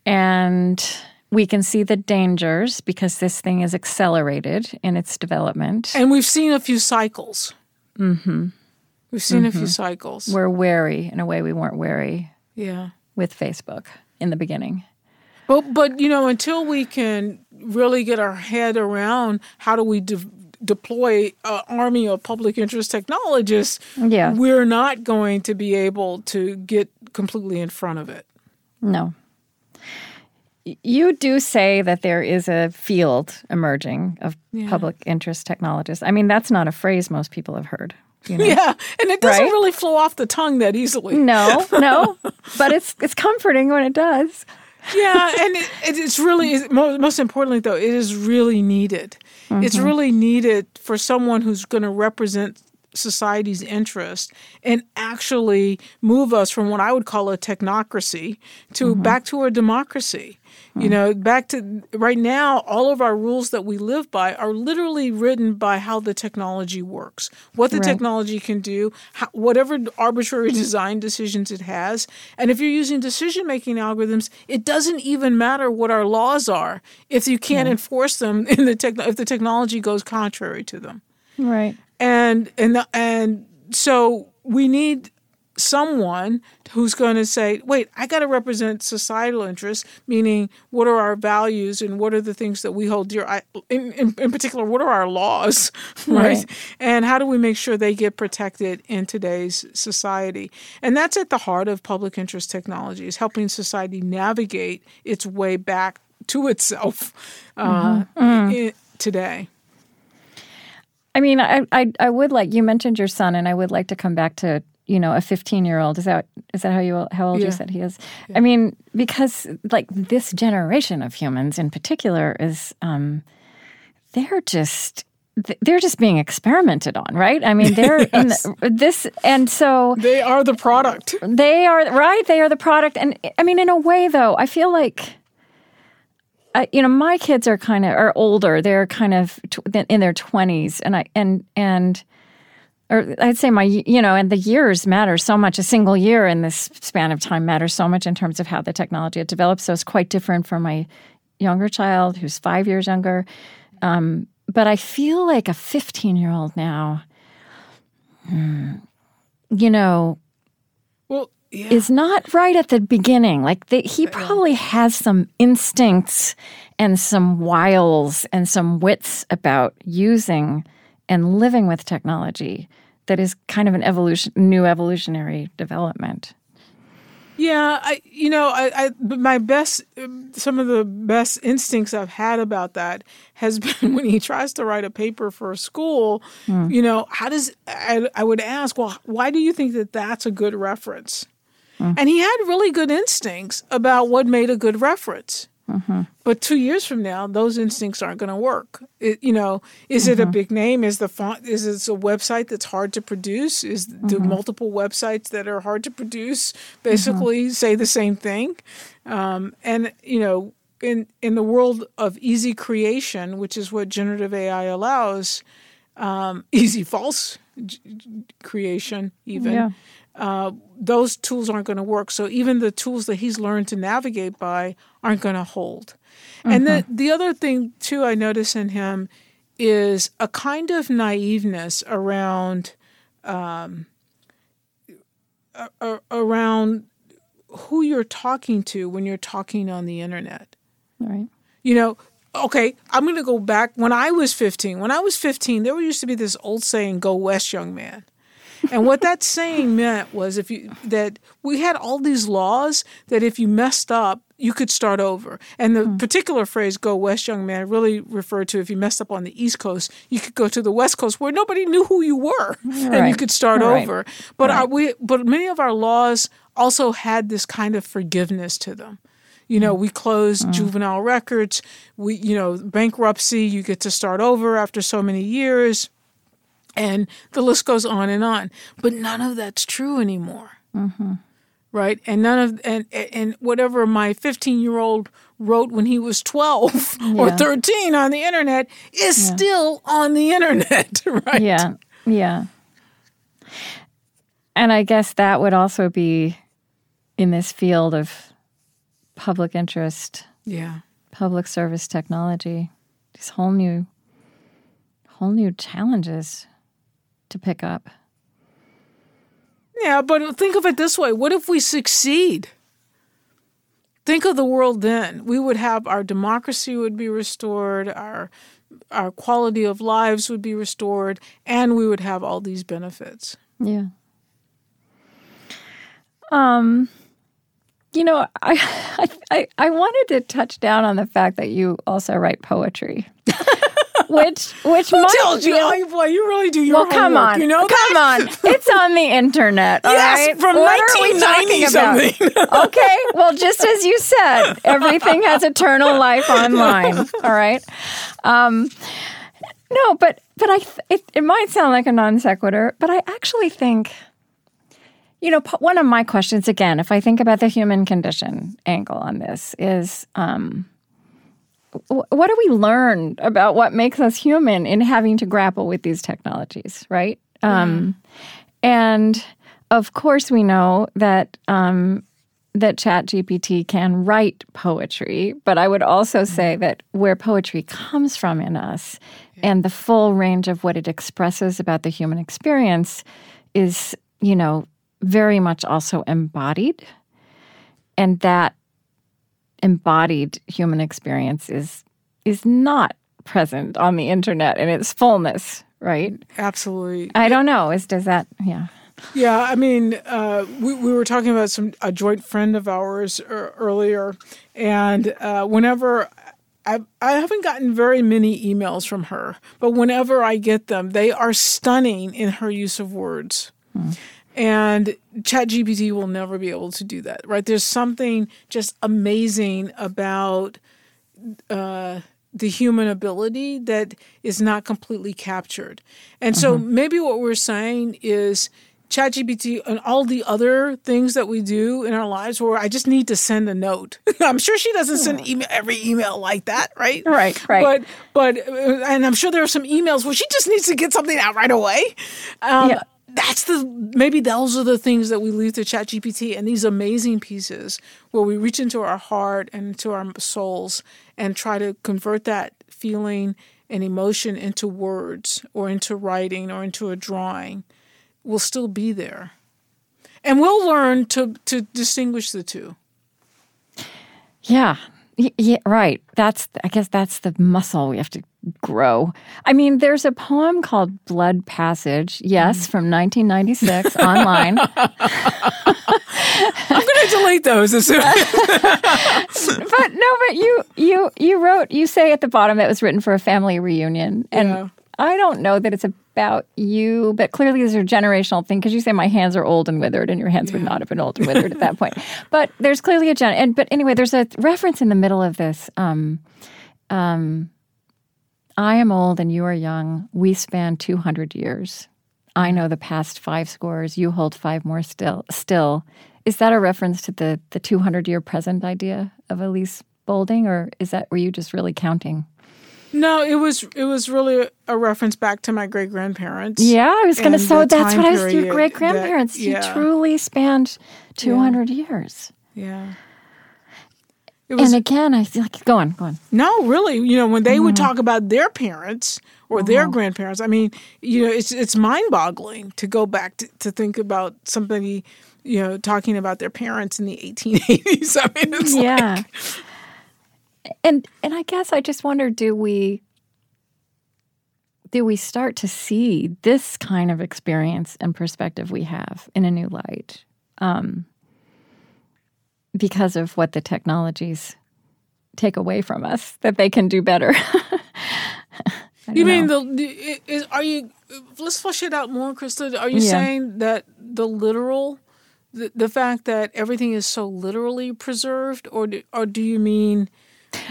and we can see the dangers because this thing is accelerated in its development. And we've seen a few cycles. Mm-hmm. We've seen a few cycles. We're wary in a way we weren't wary yeah. with Facebook in the beginning. But but you know, until we can really get our head around how do we de- deploy an army of public interest technologists, Yeah. we're not going to be able to get completely in front of it. No. You do say that there is a field emerging of Yeah. public interest technologists. I mean, that's not a phrase most people have heard. You know? Yeah, and it doesn't Right? really flow off the tongue that easily. No, no, but it's it's comforting when it does. yeah, and it, it, it's really most importantly though, it is really needed. It's mm-hmm. really needed for someone who's going to represent society's interest and actually move us from what I would call a technocracy to mm-hmm. back to a democracy. You know, back to right now, all of our rules that we live by are literally written by how the technology works, what the Right. technology can do, how, whatever arbitrary design decisions it has. And if you're using decision making algorithms, it doesn't even matter what our laws are if you can't enforce them in the tech, if the technology goes contrary to them Right. and and the, and so we need someone who's going to say wait i got to represent societal interests meaning what are our values and what are the things that we hold dear? I, in, in, in particular what are our laws right? Right. and how do we make sure they get protected in today's society? And that's at the heart of public interest technology is helping society navigate its way back to itself uh, i- today. I mean, I, I I would like you mentioned your son, and I would like to come back to you know a 15 year old. Is that is that how you how old Yeah. you said he is? I mean, because like this generation of humans in particular is um, they're just they're just being experimented on, right? I mean, they're in the, this, and so they are the product they are right. They are the product, and I mean, in a way, though, I feel like. Uh, you know, my kids are kind of are older. They're kind of tw- in their twenties, and I and and or I'd say my you know, and the years matter so much. A single year in this span of time matters so much in terms of how the technology had developed. So it's quite different from my younger child, who's five years younger. Um, but I feel like a fifteen-year-old now. hmm, you know, well yeah. is not right at the beginning. Like the, he probably has some instincts and some wiles and some wits about using and living with technology that is kind of an evolution, new evolutionary development. Yeah, I you know I, I my best um, some of the best instincts I've had about that has been when he tries to write a paper for a school. Hmm. You know, how does I, I would ask, well, why do you think that that's a good reference? Hmm. And he had really good instincts about what made a good reference. But two years from now, those instincts aren't going to work. It, you know, is it a big name? Is the font? Is it a website that's hard to produce? Is do multiple websites that are hard to produce basically say the same thing? Um, and you know, in in the world of easy creation, which is what generative AI allows, um, easy false g- creation, even Yeah. Uh, those tools aren't going to work. So even the tools that he's learned to navigate by aren't going to hold. And the the other thing too I notice in him is a kind of naiveness around um, a- a- around who you're talking to when you're talking on the internet. Right. You know, okay, I'm going to go back when I was 15. When I was 15, there used to be this old saying, go west, young man. And what that saying meant was if you that we had all these laws that if you messed up, you could start over. And the hmm. particular phrase "Go West, young man" really referred to if you messed up on the East Coast, you could go to the West Coast where nobody knew who you were, and you could start Right. over. But our, we, but many of our laws also had this kind of forgiveness to them. You know, hmm. we closed hmm. juvenile records. We, you know, bankruptcy. You get to start over after so many years, and the list goes on and on. But none of that's true anymore, mm-hmm. right? And none of and and whatever my fifteen year old wrote when he was twelve or thirteen on the internet is still on the internet, right? Yeah. Yeah. And I guess that would also be in this field of public interest, Yeah. public service technology, these whole new whole new challenges to pick up. Yeah, but think of it this way what if we succeed? Think of the world then. We would have our democracy would be restored, our our quality of lives would be restored, and we would have all these benefits. Yeah. Um you know, I, I I I wanted to touch down on the fact that you also write poetry. which which Who might tells you? be Oh, boy, you really do your Well, come on. You know come that? on. It's on the internet. all Yes, right? from we 1990 something. okay. Well, just as you said, everything has eternal life online. All right. Um, no, but but I it, it might sound like a non sequitur, but I actually think. You know, one of my questions again, if I think about the human condition angle on this, is um, what do we learn about what makes us human in having to grapple with these technologies, right? Um, and of course, we know that um, that ChatGPT can write poetry, but I would also say that where poetry comes from in us and the full range of what it expresses about the human experience is, you know, very much also embodied, and that embodied human experience is is not present on the internet in its fullness, right? Absolutely. I don't know. Is does that yeah. Yeah, I mean, uh, we, we were talking about some a joint friend of ours er, earlier, and uh, whenever I I haven't gotten very many emails from her, but whenever I get them, they are stunning in her use of words. And ChatGPT will never be able to do that, right? There's something just amazing about uh, the human ability that is not completely captured. And so maybe what we're saying is ChatGPT and all the other things that we do in our lives where I just need to send a note. I'm sure she doesn't send email every email like that, right? Right, right. But but uh, and I'm sure there are some emails where she just needs to get something out right away. Um, Yeah. That's the maybe those are the things that we leave to ChatGPT and these amazing pieces where we reach into our heart and into our souls and try to convert that feeling and emotion into words or into writing or into a drawing will still be there. And we'll learn to to distinguish the two. Yeah. Yeah, right. That's I guess that's the muscle we have to grow. I mean, there's a poem called Blood Passage, yes, from 1996 online. I'm going to delete those as soon. but no, but you you you wrote you say at the bottom that it was written for a family reunion, and Yeah. I don't know that it's about you, but clearly there's a generational thing because you say my hands are old and withered, and your hands would not have been old and withered at that point. But there's clearly a gen. And but anyway, there's a reference in the middle of this. Um, um, I am old and you are young. We span 200 years. I know the past five scores. You hold five more still. Still, is that a reference to the the 200 year present idea of Elise Boulding, or is that were you just really counting? No, it was it was really a, reference back to my great grandparents. Yeah, I was going to. So that's what I was. Your great grandparents. You truly spanned 200 years. Yeah. Was And again, I feel like go on, go on. no, really. You know, when they Mm-hmm. would talk about their parents or their grandparents, I mean, you know, it's it's mind boggling to go back to, to think about somebody, you know, talking about their parents in the 1880s. I mean, it's like, Yeah. and and I guess I just wonder do we do we start to see this kind of experience and perspective we have in a new light um, because of what the technologies take away from us that they can do better. you mean know. the is, are you let's flush it out more krista are you yeah. saying that the literal the, the fact that everything is so literally preserved or do, or do you mean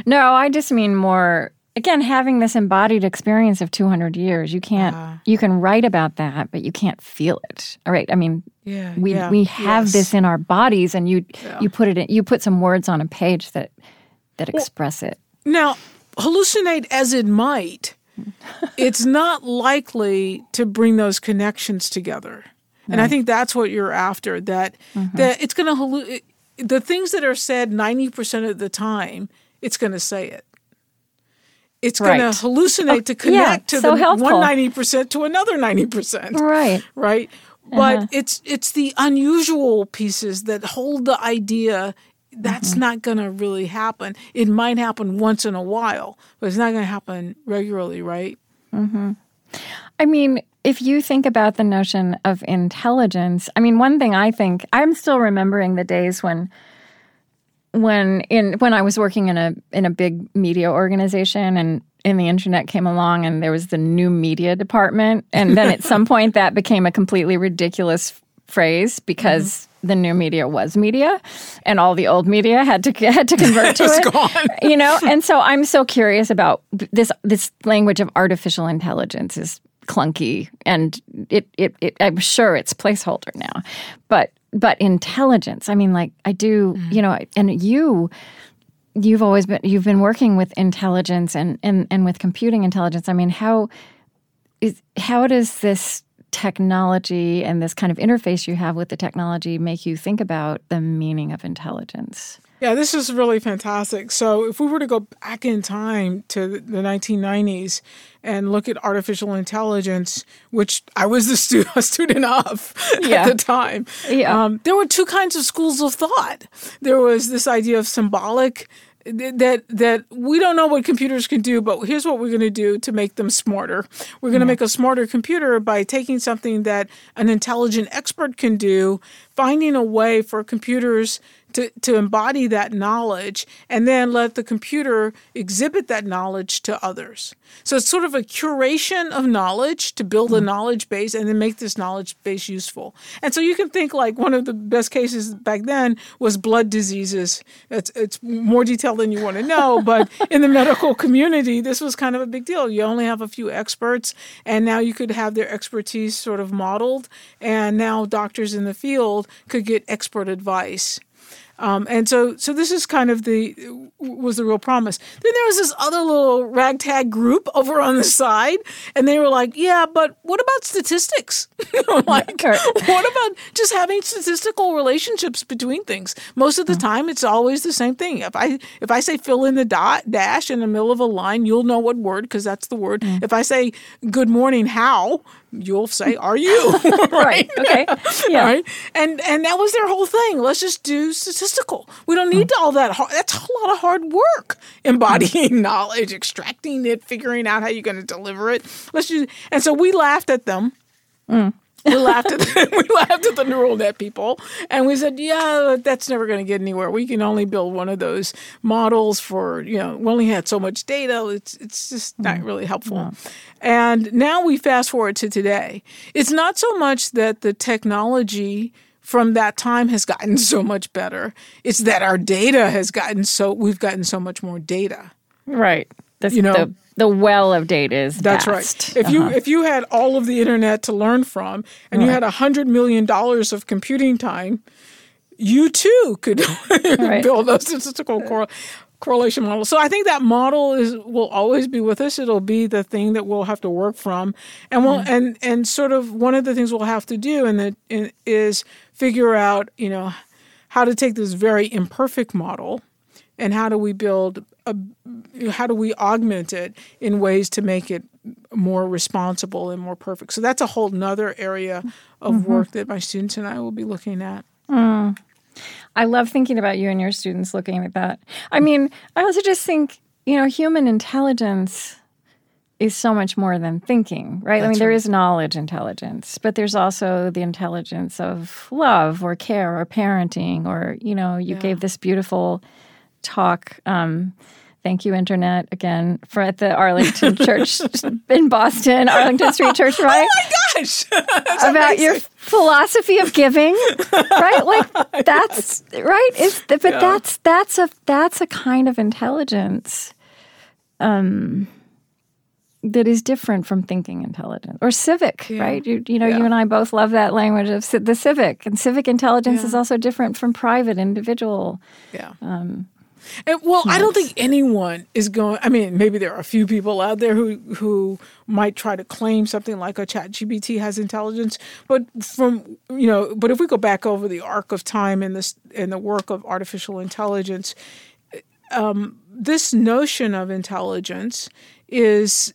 no i just mean more again having this embodied experience of 200 years you can't uh, you can write about that but you can't feel it all right i mean yeah we yeah, we have yes. this in our bodies and you yeah. you put it in you put some words on a page that that express it now hallucinate as it might it's not likely to bring those connections together and i think that's what you're after that mm-hmm. that it's going to hallucinate the things that are said 90% of the time it's going to say it it's going to hallucinate oh, to connect yeah, to so the helpful. one ninety percent to another ninety percent. Right. Right. But uh-huh. it's it's the unusual pieces that hold the idea. That's mm-hmm. not going to really happen. It might happen once in a while, but it's not going to happen regularly, right? Mm-hmm. I mean, if you think about the notion of intelligence, I mean, one thing I think I'm still remembering the days when when in when I was working in a in a big media organization and in the internet came along and there was the new media department and then at some point that became a completely ridiculous phrase because mm-hmm. the new media was media and all the old media had to had to convert to it gone. you know and so i'm so curious about this this language of artificial intelligence is clunky and it, it, it i'm sure it's placeholder now but but intelligence. I mean, like I do, mm. you know, and you you've always been you've been working with intelligence and and and with computing intelligence. I mean, how is how does this technology and this kind of interface you have with the technology make you think about the meaning of intelligence? Yeah, this is really fantastic. So, if we were to go back in time to the 1990s and look at artificial intelligence, which I was the stu- a student of yeah. at the time, yeah. Um, there were two kinds of schools of thought. There was this idea of symbolic that that we don't know what computers can do, but here's what we're going to do to make them smarter. We're going to yeah. make a smarter computer by taking something that an intelligent expert can do, finding a way for computers to, to embody that knowledge and then let the computer exhibit that knowledge to others. So it's sort of a curation of knowledge to build a hmm. knowledge base and then make this knowledge base useful. And so you can think like one of the best cases back then was blood diseases. It's, it's more detailed than you want to know, but in the medical community, this was kind of a big deal. You only have a few experts, and now you could have their expertise sort of modeled, and now doctors in the field could get expert advice. Um, and so, so this is kind of the was the real promise. Then there was this other little ragtag group over on the side, and they were like, "Yeah, but what about statistics? like, what about just having statistical relationships between things? Most of the mm. time, it's always the same thing. If I if I say fill in the dot dash in the middle of a line, you'll know what word because that's the word. Mm. If I say good morning, how you'll say are you? Right? right okay. Yeah. Right? And and that was their whole thing. Let's just do statistical. We don't need mm. all that hard that's a lot of hard work. Embodying mm. knowledge extracting it figuring out how you're going to deliver it. Let's just and so we laughed at them. Mm we laughed at the, we laughed at the neural net people, and we said, "Yeah, that's never going to get anywhere. We can only build one of those models for you know. We only had so much data. It's it's just not mm. really helpful." No. And now we fast forward to today. It's not so much that the technology from that time has gotten so much better. It's that our data has gotten so we've gotten so much more data. Right. That's you know. The- the well of data is that's vast. right. If uh-huh. you if you had all of the internet to learn from, and right. you had a hundred million dollars of computing time, you too could right. build a statistical cor- correlation model. So I think that model is will always be with us. It'll be the thing that we'll have to work from, and we'll mm. and and sort of one of the things we'll have to do and that is figure out you know how to take this very imperfect model and how do we build a, how do we augment it in ways to make it more responsible and more perfect so that's a whole nother area of mm-hmm. work that my students and i will be looking at mm. i love thinking about you and your students looking at that i mean i also just think you know human intelligence is so much more than thinking, right? I mean, there right. is knowledge intelligence, but there's also the intelligence of love or care or parenting, or, you know, you Yeah. gave this beautiful talk. Um, thank you, Internet, again, for at the Arlington Church in Boston, Arlington Street Church, right? Oh my gosh, about your philosophy of giving, right? Like that's right. It's but that's that's a that's a kind of intelligence, um, that is different from thinking intelligence or civic, Yeah. right? You you know, Yeah. you and I both love that language of the civic, and civic intelligence Yeah. is also different from private individual. Yeah. Um, And, well, I don't think anyone is going. I mean, maybe there are a few people out there who who might try to claim something like a Chat GBT has intelligence, but from you know, but if we go back over the arc of time in this in the work of artificial intelligence, um, this notion of intelligence is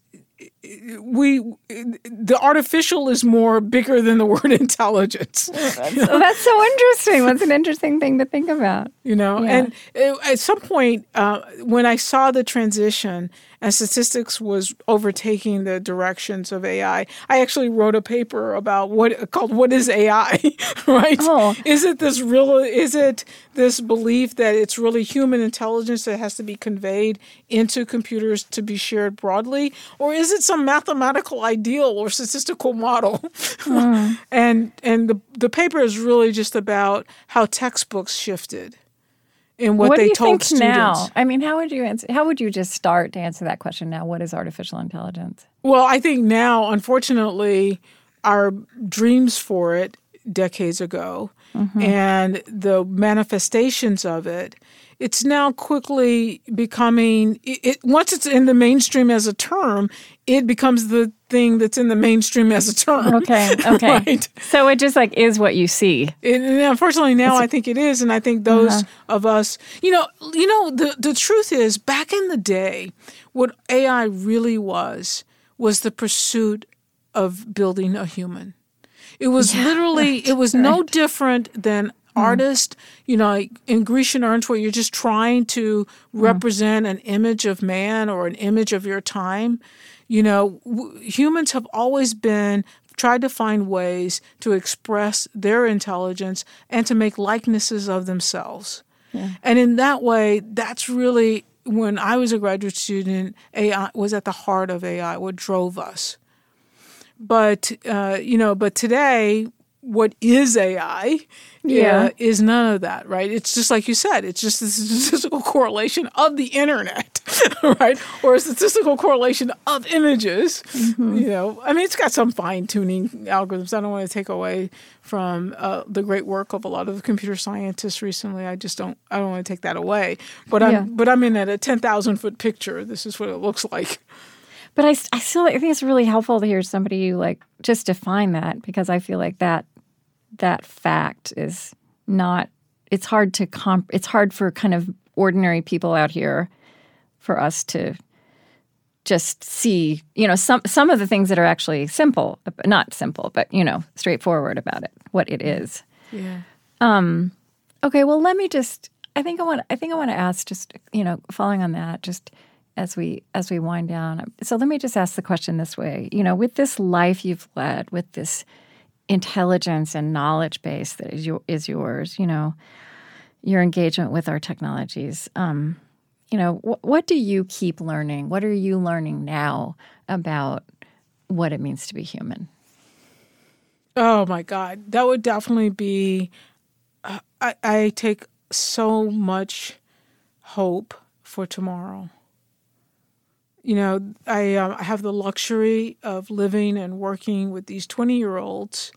we the artificial is more bigger than the word intelligence. so that's so interesting. That's an interesting thing to think about. you know Yeah. and uh, at some point uh, when i saw the transition and statistics was overtaking the directions of ai i actually wrote a paper about what called what is ai right Oh. is it this real is it this belief that it's really human intelligence that has to be conveyed into computers to be shared broadly or is it some mathematical ideal or statistical model hmm. and and the the paper is really just about how textbooks shifted in what, What, they do you told think students. now? I mean, how would you answer? How would you just start to answer that question now? What is artificial intelligence? Well, I think now, unfortunately, our dreams for it decades ago mm-hmm. and the manifestations of it, it's now quickly becoming. It, it once it's in the mainstream as a term, it becomes the thing that's in the mainstream as a term. Okay, okay. Right. So it just like is what you see. And and unfortunately, now I think it is, and I think those uh-huh. of us, you know, you know, the the truth is, back in the day, what AI really was was the pursuit of building a human. It was literally, it was no different than artist, you know, in Grecian urns, where you're just trying to represent an image of man or an image of your time. You know, w- humans have always been tried to find ways to express their intelligence and to make likenesses of themselves. And in that way, that's really when I was a graduate student, AI was at the heart of AI, what drove us. But uh, you know, but today, what is AI? Yeah. uh, is none of that, right? It's just like you said. It's just a statistical correlation of the internet, right? Or a statistical correlation of images. You know, I mean, it's got some fine tuning algorithms. I don't want to take away from uh, the great work of a lot of the computer scientists recently. I just don't. I don't want to take that away. But I'm. Yeah. But I'm in at a ten thousand foot picture. This is what it looks like. But I, I still I think it's really helpful to hear somebody like just define that because I feel like that that fact is not. It's hard to comp. It's hard for kind of ordinary people out here for us to just see. You know, some some of the things that are actually simple, not simple, but you know, straightforward about it, what it is. Yeah. Um okay, well, let me just. I think I want. I think I want to ask, just you know, following on that, just as we as we wind down. So let me just ask the question this way. You know, with this life you've led, with this intelligence and knowledge base that is your, is yours, you know, your engagement with our technologies. Um, you know, wh- what do you keep learning? What are you learning now about what it means to be human? Oh my God, that would definitely be. Uh, I, I take so much hope for tomorrow. You know, I, I have the luxury of living and working with these twenty-year-olds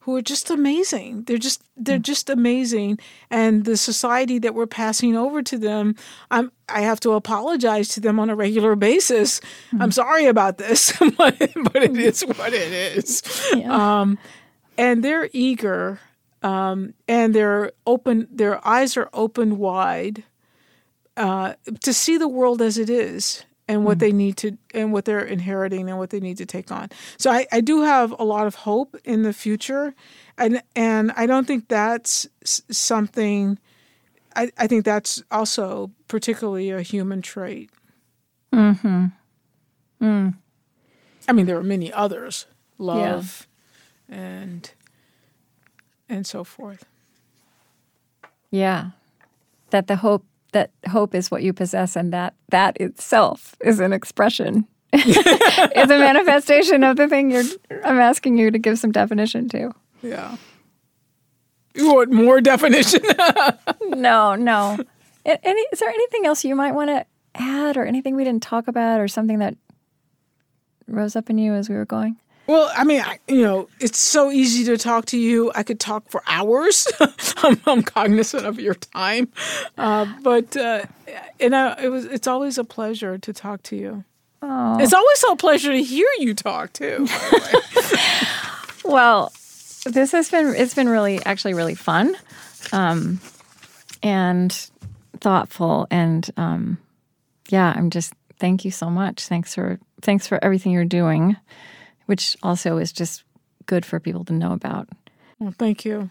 who are just amazing. They're just they're just amazing, and the society that we're passing over to them, I'm I have to apologize to them on a regular basis. I'm sorry about this, but, it is what it is. Um, and they're eager um, and they're open their eyes are open wide uh, to see the world as it is and what mm. they need to and what they're inheriting and what they need to take on. So I, I do have a lot of hope in the future and and i don't think that's something I, I think that's also particularly a human trait. Mm-hmm. Mm. I mean, there are many others, love, and and so forth. Yeah. That the hope that hope is what you possess and that that itself is an expression. is a manifestation of the thing you're I'm asking you to give some definition to. Yeah. You want more definition? no, no. Any, is there anything else you might want to add or anything we didn't talk about or something that rose up in you as we were going? Well, I mean, I, you know, it's so easy to talk to you. I could talk for hours. I'm, I'm, cognizant of your time, uh, but uh, and I, it was it's always a pleasure to talk to you. Oh. It's always a pleasure to hear you talk too. well, this has been it's been really actually really fun, um, and thoughtful, and um, yeah, I'm just thank you so much. Thanks for thanks for everything you're doing which also is just good for people to know about. Well, thank you.